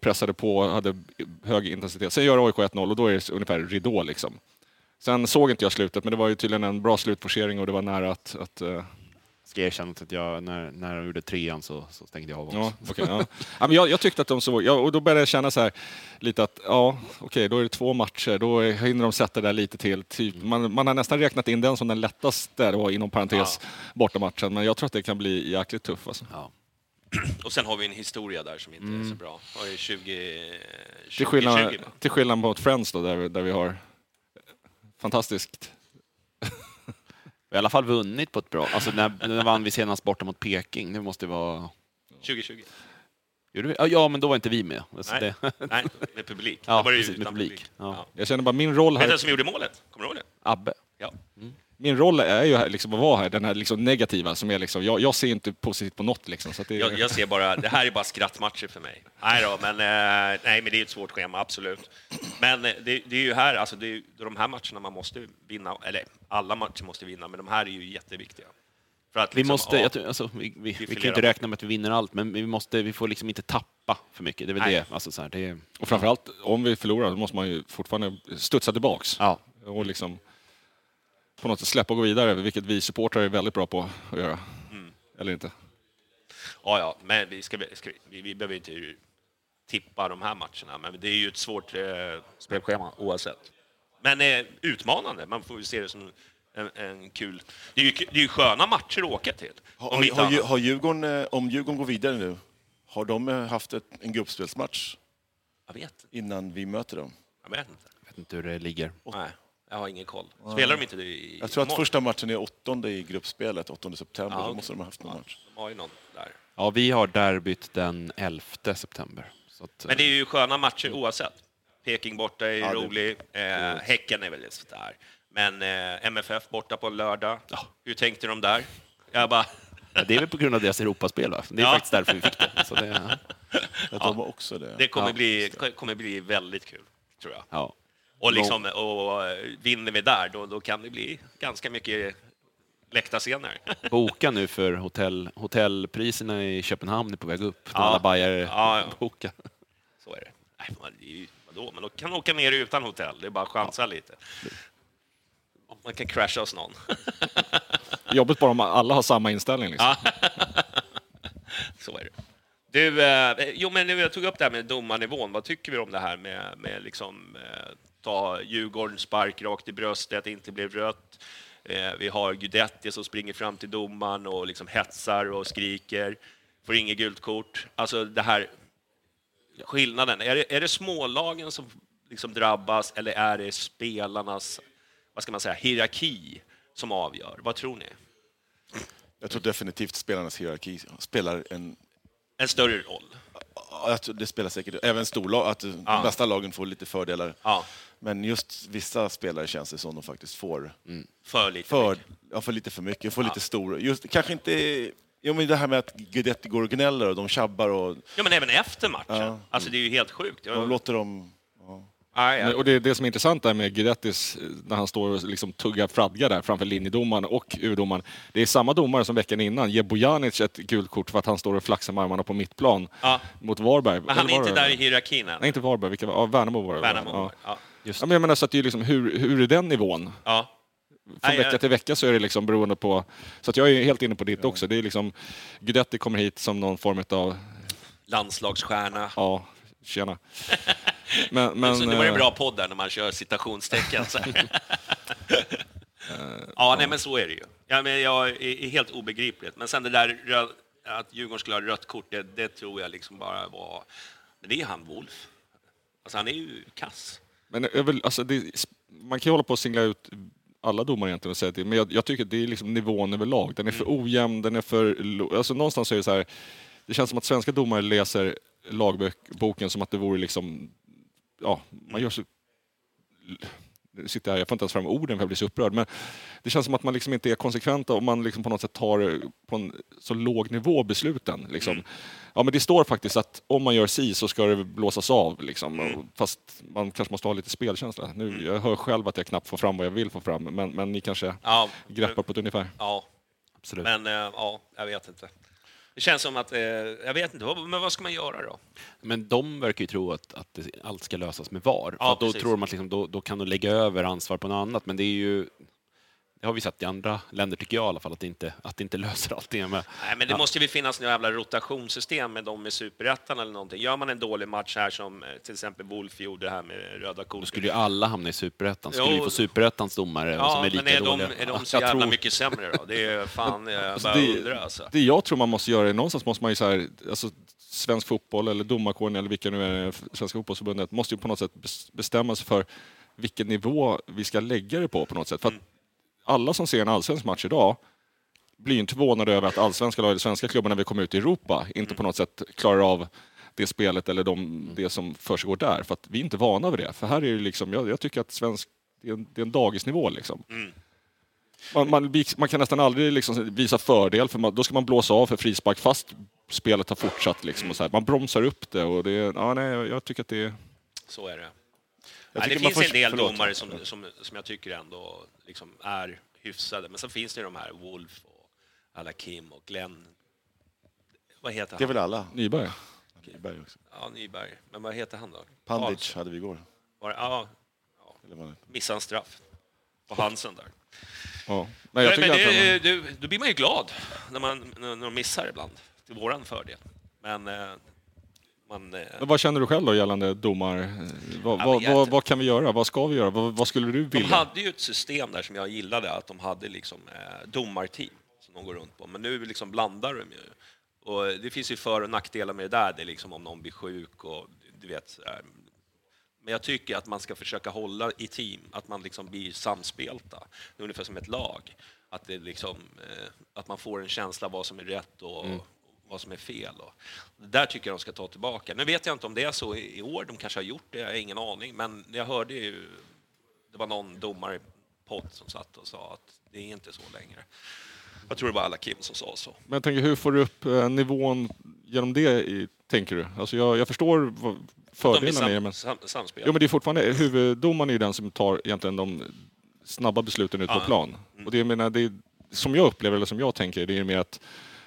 pressade på, hade hög intensitet. Sen gör AIK 1-0 och då är det ungefär ridå liksom. Sen såg inte jag slutet, men det var ju tydligen en bra slutforcering och det var nära att... att eh, Ska jag erkänna att jag, när, när de gjorde trean så, så stängde jag av också. ja, okej, ja. Ja, men jag, jag tyckte att de såg... Ja, och då började jag känna så här lite att, ja, okej, då är det två matcher, då hinner de sätta det där lite till. Typ, man, man har nästan räknat in den som den lättaste, då, inom parentes, bortamatchen. Men jag tror att det kan bli jäkligt tuff. Alltså. Ja. [clears throat] Och sen har vi en historia där som inte är så bra. Har ju 20... 20 Till skillnad, 20, va? till skillnad mot Friends då, där, där vi har fantastiskt... I alla fall vunnit på ett bra... Alltså när, när vann vi senast borta mot Peking? Det måste vara... 2020. Gjorde vi? Ja, men då var inte vi med. Alltså Nej, det... [laughs] nej, med publik. Ja, precis, med utan publik. Ja. Ja. Jag känner bara min roll Vet du här... vem som gjorde målet? Kommer du ihåg det? Abbe. Ja. Min roll är ju liksom, att vara här, den här liksom, negativa, som är liksom, jag, jag ser inte positivt på något. Liksom, så att det, Jag, jag ser bara, det här är bara skrattmatcher för mig. Nej då, men, eh, nej, men det är ett svårt schema, absolut. Men eh, det, det är ju här, alltså det är de här matcherna man måste vinna, eller alla matcher måste vinna, men de här är ju jätteviktiga. För att Vi, liksom, måste, ja, jag, alltså, vi, vi, vi kan ju inte räkna med att vi vinner allt, men vi, måste, vi får liksom inte tappa för mycket. Det är väl Nej. det. Alltså, så här, det är, och framförallt, om vi förlorar, då måste man ju fortfarande studsa tillbaks. ja. Och liksom på något sätt släppa och gå vidare, vilket vi supportrar är väldigt bra på att göra. Mm. Eller inte. ja, ja, men vi, ska, ska, vi, vi behöver inte tippa de här matcherna, men det är ju ett svårt eh, spelschema oavsett. Men eh, utmanande, man får ju se det som en, en kul... Det är, ju, det är ju sköna matcher att åka till. Har, om har, har, Djurgården, eh, om Djurgården går vidare nu, har de eh, haft ett, en gruppspelsmatch Jag vet innan vi möter dem? Jag vet inte. Jag vet inte hur det ligger. Nej, jag har ingen koll. Spelar de inte det i Jag tror att imorgon? första matchen är åttonde i gruppspelet, 8 september. Ja, Då okej. måste de ha haft någon match. De har ju någon där. Ja, vi har derbyt den 11 september. Så att, Men det är ju sköna matcher oavsett. Peking borta är ju Ja, det- rolig. Eh, häcken är väl sådär. Men eh, MFF borta på lördag. Hur tänkte de där? Jag bara... [laughs] Ja, det är väl på grund av deras Europaspel, va? Det är Ja. faktiskt därför vi fick det. Så det [laughs] Att de har också det. Det kommer, Ja, bli, kommer bli väldigt kul, tror jag. ja. Och, liksom, och eh, vinner vi där, då, då kan det bli ganska mycket läktarscener. [laughs] Boka nu för hotell, hotellpriserna i Köpenhamn är på väg upp. Ja. Alla bajare Ja, ja. boka. Så är det. Nej, man, vadå? Man kan åka ner utan hotell, det är bara att chansa lite. Man kan crasha hos någon. [laughs] Jobbigt bara om alla har samma inställning. Liksom. [laughs] Så är det. Du, eh, jo, men nu jag tog upp det här med domarnivån. Vad tycker vi om det här med, med liksom, eh, ta Djurgården spark rakt i bröstet, inte blev rött. Eh, vi har Guidetti som springer fram till domaren och liksom hetsar och skriker. Får inget gult kort. Alltså det här skillnaden. Är det, är det smålagen som liksom drabbas eller är det spelarnas vad ska man säga, hierarki som avgör? Vad tror ni? Jag tror definitivt spelarnas hierarki spelar en... En större roll? ja, det spelar säkert även storlag, att de Ja. bästa lagen får lite fördelar. Ja, Men just vissa spelare känns det som de faktiskt får för lite. för, ja, för lite för mycket, får lite stor... Just, kanske inte... Jo, men det här med att Guidetti går och gnäller och de tjabbar och Ja, men även efter matchen. Ja. Alltså det är ju helt sjukt. de låter dem... Nej, Men, och det, det som är intressant där med Guidettis, eh, när han står och liksom tuggar fradga där framför linjedomaren och urdomaren. Det är samma domare som veckan innan ger Bojanic ett gult kort för att han står och flaxar med armarna på mittplan Ja. mot Varberg. Men han är inte där i hierarkin än. Nej, inte Varberg. Vilka var ja, Värnamo var det. Värnamo. Ja. Ja. Ja, men jag menar så att det är liksom, hur, hur är den nivån? Ja. Från Nej, vecka jag- till vecka så är det liksom beroende på... Så att jag är helt inne på ditt också. Det är liksom, Guidetti kommer hit som någon form av... Landslagsstjärna. Ja, tjena. [laughs] Men, men, det var en eh, bra podd där när man kör citationstecken. Så. [laughs] ja, nej, men så är det ju. Ja, men jag är, helt obegripligt. Men sen det där att Djurgården skulle ha rött kort, det, det tror jag liksom bara var... Men det är han Wolf. Alltså han är ju kass. Men jag vill, alltså det, man kan ju hålla på och singla ut alla domare egentligen och säga det, men jag, jag tycker att det är liksom nivån överlag. Den är för ojämn, den är för... Alltså någonstans är det så här, det känns som att svenska domare läser lagboken som att det vore liksom... Ja, man gör så... Sitter jag här, jag får inte ens fram orden för jag blir så upprörd, men det känns som att man liksom inte är konsekventa och man liksom på något sätt tar på en så låg nivå besluten. Liksom. Ja, men det står faktiskt att om man gör si så ska det blåsas av. Liksom. Och- Fast man kanske måste ha lite spelkänsla. Nu, jag hör själv att jag knappt får fram vad jag vill få fram, men, men ni kanske Ja, greppar på ett ungefär. Ja, Absolut. men eh, ja, jag vet inte. Det känns som att, eh, jag vet inte, vad- men vad ska man göra då? Men de verkar ju tro att, att det, allt ska lösas med VAR. Ja, då precis. tror att liksom, då, då kan de lägga över ansvar på något annat. Men det är ju... Det har vi sett i andra länder, tycker jag i alla fall, att det inte, att det inte [laughs] löser allting. Med. Nej, men det Ja. måste ju finnas något jävla rotationssystem med dem i superettan eller någonting. Gör man en dålig match här som eh, till exempel Wolf gjorde här med röda kort. Då skulle ju alla hamna i superettan. Skulle vi få superettans domare som Ja, är lika men är de, dåliga. är de så jag jävla tror- mycket sämre då? Det är [laughs] fan, jag bara det- undrar alltså. Det jag tror man måste göra är någonstans måste man ju så här, alltså svensk fotboll eller domarkåren eller vilka nu är Svenska fotbollsförbundet måste ju på något sätt bes- bestämma sig för vilken nivå vi ska lägga det på på något sätt. För att alla som ser en allsvensk match idag blir inte förvånade över att allsvenska lag eller svenska klubbar när vi kommer ut i Europa inte på något sätt klarar av det spelet eller de, det som försiggår där. För att vi är inte vana vid det. För här är det liksom, jag, jag tycker att svensk, det är en, det är en dagisnivå liksom. Man, man, man kan nästan aldrig liksom visa fördel, för man, då ska man blåsa av för frispark fast spelet har fortsatt. Liksom, och så här. Man bromsar upp det och det, ja, nej, jag, tycker att det är... Så är det. Nej, det finns får- en del förlåt. domare som, som, som jag tycker ändå liksom är hyfsade. Men sen finns det de här Wolf och alla Kim och Glenn. Vad heter Det är han? väl alla? Nyberg. Nyberg också. Ja, Nyberg. Men vad heter han då? Pandic Karlsson. hade vi igår. Var det- Ja, det- missade en straff. På Hansen där. Ja. Men jag Men, tycker men att det, han- du, då blir man ju glad när, man, när när de missar ibland, till våran fördel. Men eh, man... Eh, Men vad känner du själv då gällande domar? Eh, Vad, vad, vad, vad kan vi göra? Vad ska vi göra? Vad, skulle du de vilja? hade ju ett system där som jag gillade, att de hade liksom eh, domarteam som de går runt på. Men nu liksom blandar de ju. Och det finns ju för och nackdelar med det där, det är liksom om någon blir sjuk och du vet. Men jag tycker att man ska försöka hålla i team, att man liksom blir samspelta. Ungefär som ett lag. Att, det liksom, att man får en känsla av vad som är rätt och vad som är fel. Och det där tycker jag de ska ta tillbaka. Nu vet jag inte om det är så i i år, de kanske har gjort det, jag har ingen aning. Men jag hörde ju, det var någon domare podd som satt och sa att det är inte så längre. Jag tror det var alla Kim som sa så. Men jag tänker, hur får du upp eh, nivån genom det, i, tänker du? Alltså jag, jag förstår vad fördelarna är, sam, men... sam, samspel. Jo, men det är fortfarande huvuddomaren är den som tar egentligen de snabba besluten ute på Ja. plan. Och det, jag menar, det är, som jag upplever, eller som jag tänker, det är mer att,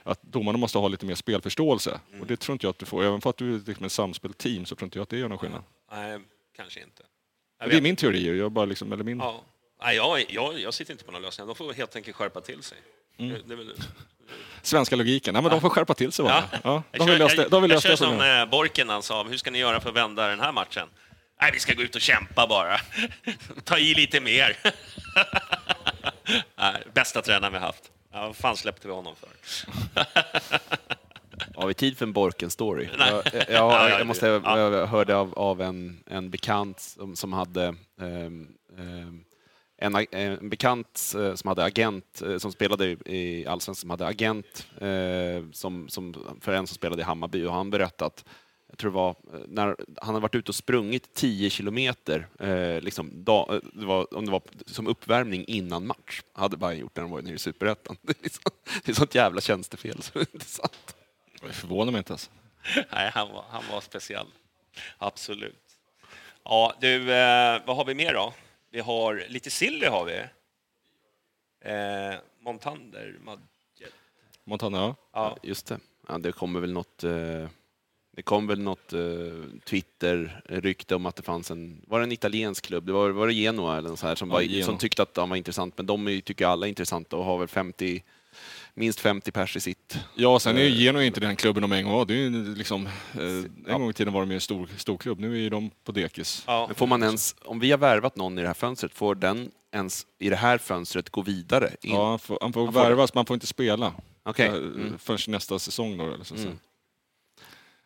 att domarna måste ha lite mer spelförståelse. Och det tror inte jag att du får. Även för att du är liksom ett samspelteam så tror inte jag att det gör någon skillnad. Nej, kanske inte. Jag det är min teori. Jag bara liksom, eller min... Ja. Nej, jag, jag, jag sitter inte på någon lösning. De får helt enkelt skärpa till sig. Mm. Det, det, väl- Svenska logiken. Nej, men de får skärpa till sig bara. ja. Ja, jag de vill kör, lösa det. jag, De vill jag lösa kör det som eh, Borken han sa, hur ska ni göra för att vända den här matchen? Nej, vi ska gå ut och kämpa bara. [laughs] Ta i lite mer. [laughs] Nej, bästa tränaren vi haft. Ja, vad fan släppte vi honom för? [laughs] Har vi tid för en Borken-story? Jag, jag, Ja, jag, ja, jag, måste, ja. jag hörde av, av en, en bekant som, som hade ehm, en, en bekant eh, som hade agent, eh, som spelade i- i Allsvenskan, som hade agent eh, som, som, för en som spelade i Hammarby och han berättade att jag tror det var eh, när han hade varit ute och sprungit 10 kilometer, eh, liksom, dag, eh, det var, om det var som uppvärmning innan match, hade Bayern gjort när de var nere i Superettan. [laughs] Det är, liksom, det är sånt jävla tjänstefel. Så det är inte sant. Det förvånar mig inte ens. Nej, han var, han var speciell. Absolut. Ja, du, eh, vad har vi mer då? Vi har lite silly har vi. Eh, Montander, Madjet. Montana, ja. Ja. Just det. Ja, det kommer väl något, eh, det kom väl något eh, Twitter-rykte om att det fanns en, var det en italiensk klubb, det var, var det Genoa eller så här, som, Ja, var, Genoa. som tyckte att de var intressant, men de tycker alla är intressanta och har väl 50, minst 50 pers i sitt. Ja, sen är ju Genoa inte den klubben de en gång var. Det är ju liksom, eh, en gång i tiden var de ju en stor, stor klubb. Nu är ju de på dekis. Ja. Men får man ens, om vi har värvat någon i det här fönstret, får den ens i det här fönstret gå vidare? In? Ja, han får, han får Han får- värvas, man får inte spela. Eh, Mm. Förrän nästa säsong då. Eller så. Mm.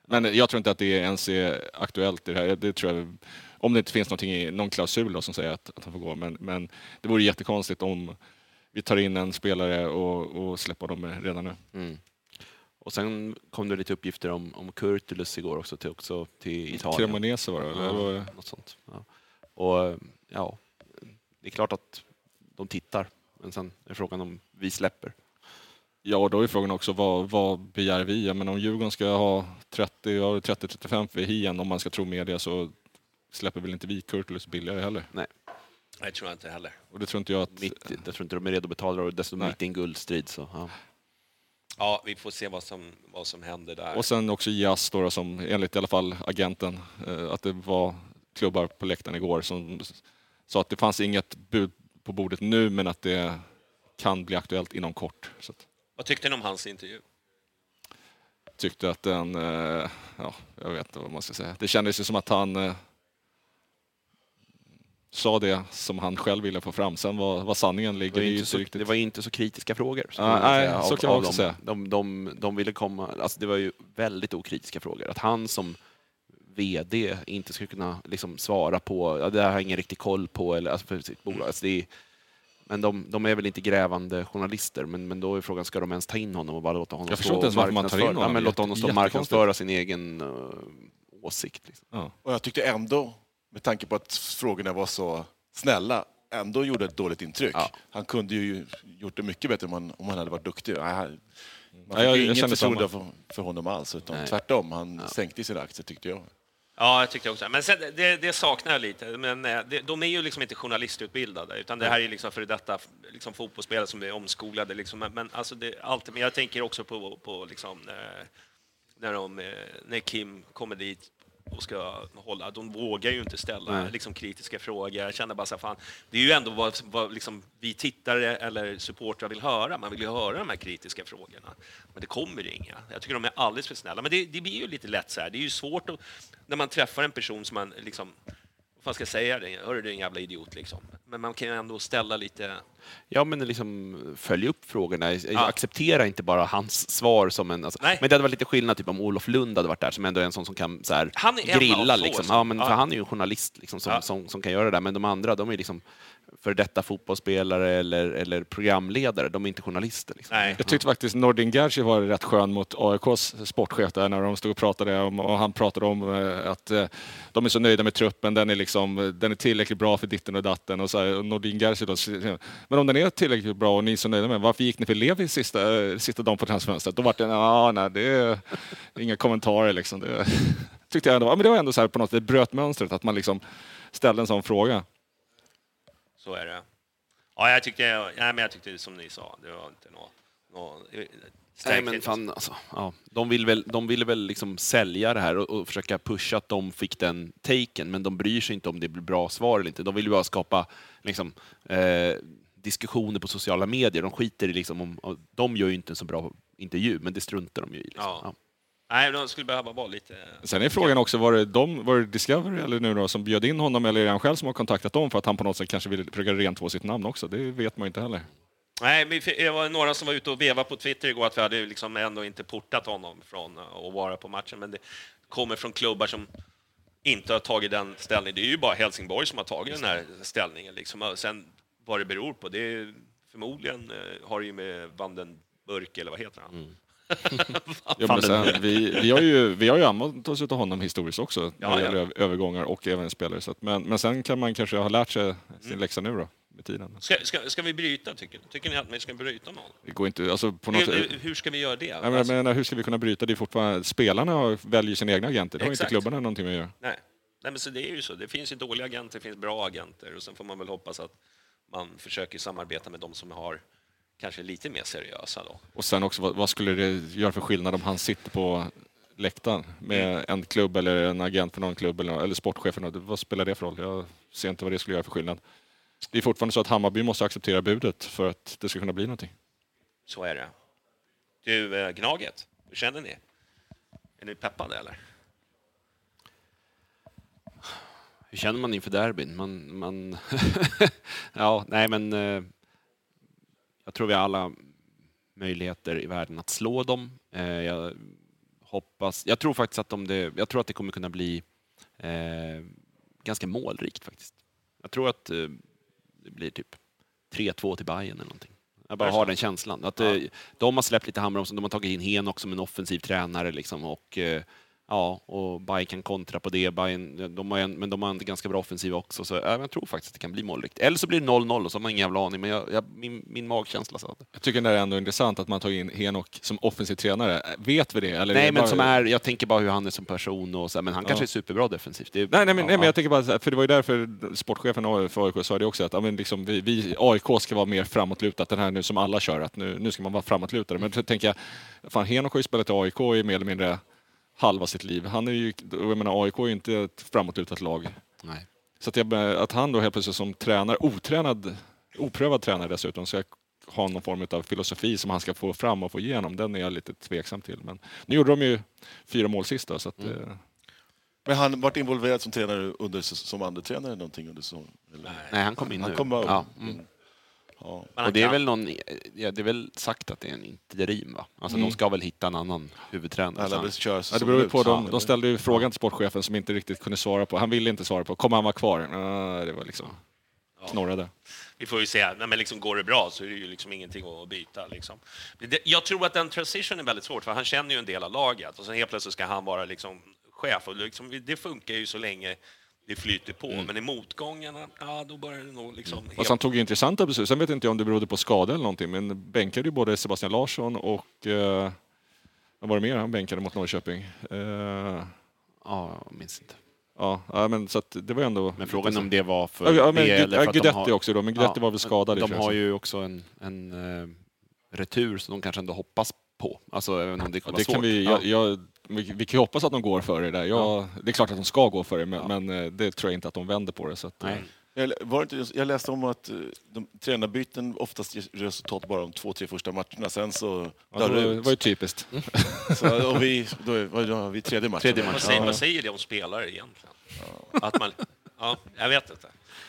Men jag tror inte att det ens är aktuellt i det här. Det tror jag, om det inte finns någonting i, någon klausul då, som säger att, att han får gå. Men, men det vore jättekonstigt om vi tar in en spelare och, och släpper dem redan nu. Mm. Och sen kom det lite uppgifter om, om Kurtulus igår också till, också till Italien. Cremonese var det, eller? Ja, Eller något sånt. Ja. Och ja, det är klart att de tittar, men sen är frågan om vi släpper. Ja, då är frågan också vad, vad begär vi? Jag menar, om Djurgården ska ha 30, ja, 30-35 för Hien, om man ska tro media, så släpper väl inte vi Kurtulus billigare heller. Nej, Nej, tror jag inte heller. Och det tror inte jag att... mitt, jag tror inte de är redo att betala och dessutom Nej. mitt i en guldstrid. Så, ja. Ja, vi får se vad som, vad som händer där. Och sen också Jas då, som enligt i alla fall agenten, eh, att det var klubbar på läktaren igår som sa att det fanns inget bud på bordet nu, men att det kan bli aktuellt inom kort. Så att, Vad tyckte ni om hans intervju? tyckte att den, eh, ja, jag vet inte vad man ska säga. Det kändes ju som att han eh, sa det som han själv ville få fram. Sen vad, vad sanningen Det, ligger var i ju är inte så, riktigt. det var inte så kritiska frågor. Så Ja, kan man nej, säga, så av- kan man av också dem. säga. De, de, de ville komma, alltså det var ju väldigt okritiska frågor. Att han som VD inte skulle kunna liksom svara på, ja, det här har jag ingen riktig koll på, eller, alltså för sitt bolag. Alltså det är, men de, de är väl inte grävande journalister, men, men då är frågan, ska de ens ta in honom och bara låta honom Jag stå inte ens och varför man tar in marknadsföra- honom. Ja, men låta honom stå marknadsföra sin egen uh, åsikt. Liksom. Ja. Och jag tyckte ändå, med tanke på att frågorna var så snälla, ändå gjorde ett dåligt intryck. Ja. Han kunde ju gjort det mycket bättre om han, om han hade varit duktig. Man Ja, jag- fick ju jag inget förtroende för, för honom alls, utan Nej. tvärtom. Han sänkte sina aktier tyckte jag. Ja, jag tyckte också. Men sen, det, det saknar jag lite. Men eh, det, de är ju liksom inte journalistutbildade, utan det här är liksom för detta liksom fotbollsspelare som är omskolade. Liksom. Men, men, alltså det, allt, men jag tänker också på, på liksom, eh, när, de, eh, när Kim kommer dit och ska hålla, de vågar ju inte ställa Nej. liksom, kritiska frågor. Jag känner bara så här, fan, det är ju ändå vad, vad liksom, vi tittare eller supportrar vill höra. Man vill ju höra de här kritiska frågorna. Men det kommer ju inga. Jag tycker de är alldeles för snälla. Men det, det blir ju lite lätt så här. Det är ju svårt att, när man träffar en person som man liksom, fan ska jag säga? Det? Hörru, du en jävla idiot liksom. Men man kan ju ändå ställa lite... Ja, men liksom följ upp frågorna. Acceptera inte bara hans svar som en... Alltså, men det hade varit lite skillnad typ, om Olof Lund hade varit där, som ändå är en sån som kan så här, Han är grilla. Liksom. som- Ja, men, ja. För han är ju en journalist liksom, som, Ja. som, som kan göra det där. Men de andra, de är liksom för detta fotbollsspelare eller, eller programledare. De är inte journalister. Liksom. Nej. Jag tyckte faktiskt Nordin Gerzi var rätt skön mot AIKs sportchef där när de stod och pratade om, och han pratade om eh, att eh, de är så nöjda med truppen, den är, liksom, den är tillräckligt bra för ditten och datten. Och, så här, och Nordin Gerzi då, men om den är tillräckligt bra och ni är så nöjda med den, varför gick ni för Levi sista, eh, sista dagen på transfönstret? Då var det, ja, nej, det är inga kommentarer liksom. Det, [laughs] tyckte jag ändå, men det var ändå så här på något sätt, bröt mönstret att man liksom ställde en sån fråga. Så är det. Ja, jag tyckte, nej, men jag tyckte som ni sa, det var inte något... något Nej, men fan, alltså, ja, de vill väl, de ville väl liksom sälja det här och, och försöka pusha att de fick den taken, men de bryr sig inte om det blir bra svar eller inte. De vill ju bara skapa liksom, eh, diskussioner på sociala medier. De skiter i liksom om, de gör ju inte en så bra intervju, men det struntar de ju i. Liksom. Ja. Ja. Nej, de skulle behöva vara lite... Sen är frågan också, var det, de, var det Discovery eller nu då, som bjöd in honom eller är det han själv som har kontaktat dem för att han på något sätt kanske vill försöka rentvå sitt namn också? Det vet man ju inte heller. Nej, det var några som var ute och vevade på Twitter igår att vi hade liksom ändå inte portat honom från att vara på matchen, men det kommer från klubbar som inte har tagit den ställningen. Det är ju bara Helsingborg som har tagit den här ställningen. Liksom. Sen vad det beror på, det är förmodligen eh, har det ju med Vandenburg, eller vad heter han? Ja, men sen, vi, vi, har ju, vi har ju använt oss av honom historiskt också, när Ja, det ja. gäller över- övergångar och även spelare. Så att, men, men sen kan man kanske ha lärt sig sin läxa nu då, med tiden. Ska, ska, ska vi bryta, tycker Tycker ni att vi ska bryta någon? Det går inte, alltså på något Hur, hur ska vi göra det? Menar, Alltså, men hur ska vi kunna bryta? Det är fortfarande, spelarna väljer sina egna agenter, det har inte Exakt. klubbarna någonting med att göra. nej. nej, men så det är ju så. Det finns ju dåliga agenter, det finns bra agenter och sen får man väl hoppas att man försöker samarbeta med de som har kanske lite mer seriösa då. Och sen också, vad, vad skulle det göra för skillnad om han sitter på läktaren med en klubb eller en agent för någon klubb eller, eller sportchef något? Vad spelar det för roll? Jag ser inte vad det skulle göra för skillnad. Det är fortfarande så att Hammarby måste acceptera budet för att det ska kunna bli någonting. Så är det. Du, eh, Gnaget, hur känner ni? Är ni peppade eller? Hur känner man inför derbyn? Man, man [laughs] ja, nej men eh, jag tror vi har alla möjligheter i världen att slå dem. Eh, jag hoppas, jag tror faktiskt att om det, jag tror att det kommer kunna bli eh, ganska målrikt faktiskt. Jag tror att eh, det blir typ 3-2 till Bayern eller någonting. Jag bara har den känslan. Att, eh, De har släppt lite handbromsen, de har tagit in Henok som en offensiv tränare liksom, och eh, Ja, och Bayern kan kontra på det. Bayern, de har en, men de har en ganska bra offensiv också, så ja, jag tror faktiskt att det kan bli målrikt. Eller så blir det 0-0 och så har man ingen jävla aning, men jag, jag, min, min magkänsla sa det. Jag tycker det är ändå intressant att man tar in Henok som offensiv tränare. Vet vi det? Eller är Nej, det men bara- som är, jag tänker bara hur han är som person och så, men han kanske är superbra defensivt. Det, Nej, nej, men, ja, nej, men ja. jag tänker bara, för det var ju därför sportchefen för AIK sa det också, att ja, men liksom, vi, vi, AIK ska vara mer framåtlutat, den här nu som alla kör, att nu, nu ska man vara framåtlutade. Men så tänker jag, fan Henok har ju spelat i AIK i mer eller mindre halva sitt liv. Han är ju, jag menar, AIK är ju inte ett framåtlutat lag. Nej. Så att, jag, att han då helt plötsligt som tränare, otränad, oprövad tränare dessutom, ska ha någon form av filosofi som han ska få fram och få igenom, den är jag lite tveksam till. Men nu gjorde de ju fyra mål sist då, så att, eh, Men han varit involverad som tränare under, som andra tränare någonting under säsongen? Nej, han kom in Han nu. kom ja. mm. Ja. Och det är väl någon, ja, det är väl sagt att det är en interim va? Alltså de ska väl hitta en annan huvudtränare. Så- vill köra Ja, det beror ju ut. på. De, de ställde ju frågan till sportchefen som inte riktigt kunde svara på. Han ville inte svara på. Kommer han vara kvar? Det var liksom knorrade. Vi får ju se. Nej, men liksom, går det bra så är det ju liksom ingenting att byta. Liksom. Jag tror att den transition är väldigt svårt, för han känner ju en del av laget och sen helt plötsligt ska han vara liksom chef. Och liksom, det funkar ju så länge det flyter på. Men i motgångarna, ja, då börjar det nog liksom... Fast helt- han tog ju intressanta beslut. Sen vet inte jag om det berodde på skada eller någonting, men bänkade ju både Sebastian Larsson och... Eh, vad var det mer han bänkade mot Norrköping? Eh, Ja, jag minns inte. ja, ja, men så att det var ändå... Men frågan om det var för Ja, ja, men det eller för att de Guidetti har... också då, men Guidetti var väl skadad De har ju också en, en eh, retur som de kanske ändå hoppas på. Alltså även om det Ja, kommer det vara kan svårt. vi, ja. jag, jag, vi, vi kan ju hoppas att de går för det där. Jag, Det är klart att de ska gå för det, men, men eh, det tror jag inte att de vänder på det. Så att, eh, Nej. Jag, var det inte, jag läste om att eh, de, tränarbyten oftast ger resultat bara de två, tre första matcherna. Sen så Ja, dör det ut. var ju typiskt. Så, och vi, då är, vad vi tredje matchen. Tredje Vad matchen. säger, Ja. vad säger det om spelare egentligen? Att man, ja, jag vet inte.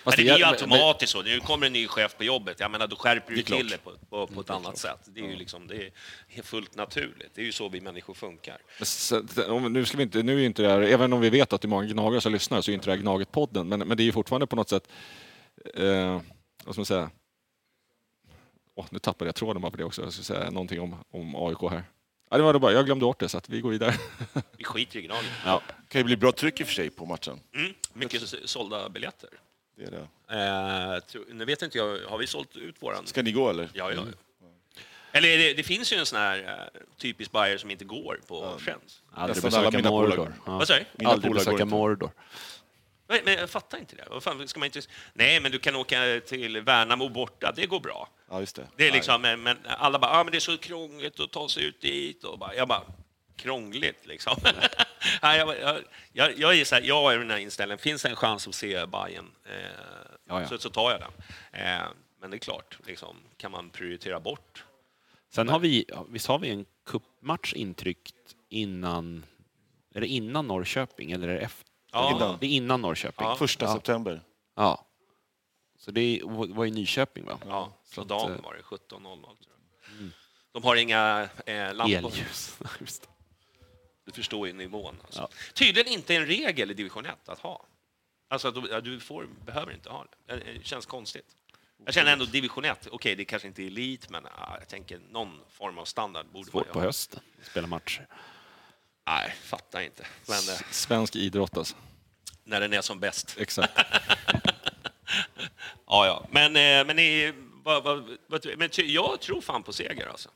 Men Fast det det- blir ju men- automatiskt så. Nu kommer en ny chef på jobbet. Jag menar, då skärper Det du till det på, på, på ett annat sätt. Det är ju liksom, det är fullt naturligt. Det är ju så vi människor funkar. Men om- Nu, ska vi inte, nu är inte det här, även om vi vet att det är många gnagare som lyssnar, så är inte det här Gnaget-podden. Men, men det är ju fortfarande på något sätt, eh, vad ska man säga? Åh, nu tappade jag tråden bara på det också. Jag ska säga någonting om, om AIK här. Ja, det var det bara, jag glömde bort det, så att vi går vidare. Vi skiter i Gnaget. Ja. kan ju bli bra tryck i och för sig på matchen. Mm, mycket sålda biljetter. Det är det. Eh, tro, nu vet inte jag, har vi sålt ut våran? Ska ni gå eller? Ja, ja. Eller är det, det finns ju en sån här eh, typisk Bayer som inte går på Friends. Aldrig besöka. Mordor. Ja. Vad säger du? Mina Aldrig besöka. Mordor. Nej, Men jag fattar inte det. Vad fan, ska man inte... Nej, men du kan åka till Värnamo borta, det går bra. Ja, just det. Det är liksom, men, men alla bara, ah, men det är så krångligt att ta sig ut dit. Och bara, jag bara, krångligt liksom. [laughs] Nej, jag, jag, jag, jag är så här, jag har den här inställningen, finns det en chans att se Bayern eh, Ja, ja. Så, så tar jag den. Eh, men det är klart, liksom, kan man prioritera bort? Sen har vi, visst har vi en cupmatch intryckt innan, är det innan Norrköping eller är det efter? Ja. Innan. Det är innan Norrköping. Ja. Första Ja. september. Ja. Så det är- var i Nyköping va? Ja, så dagen eh, var det 17.00 tror jag. De har inga eh, lampor. Elljus. [laughs] Du förstår ju nivån. Alltså. Ja. Tydligen inte en regel i division 1 att ha. Alltså att du, får, behöver inte ha det. Det det känns konstigt. Jag känner ändå division 1, okej det kanske inte är elit, men ja, jag tänker någon form av standard borde man Svårt ju på ha. hösten, spela matcher. Nej, fattar inte. Men eh, Svensk idrott alltså. när den är som bäst. Exakt. [laughs] Ja, ja. Men, eh, men, men jag tror fan på seger alltså.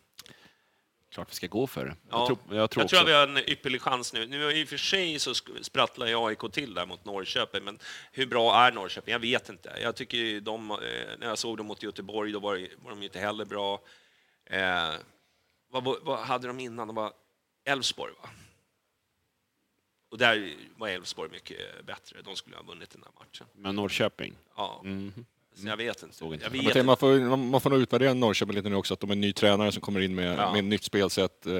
Klart vi ska gå för det. Ja. Jag tror, jag tror jag tror att vi har en ypperlig chans nu. Nu i och för sig så sprattlar ju AIK till där mot Norrköping, men hur bra är Norrköping? Jag vet inte. Jag tycker de, eh, när jag såg dem mot Göteborg, då var, var de inte heller bra. Eh, vad, vad, hade de innan? De var Elfsborg, va? Och där var Elfsborg mycket bättre. De skulle ha vunnit den där matchen. Men Norrköping? Ja, Mhm. Så jag vet inte. Jag vet inte. Man får, man får nog utvärdera Norrköping lite nu också, att de är en ny tränare som kommer in med, Ja. med ett nytt spelsätt, eh,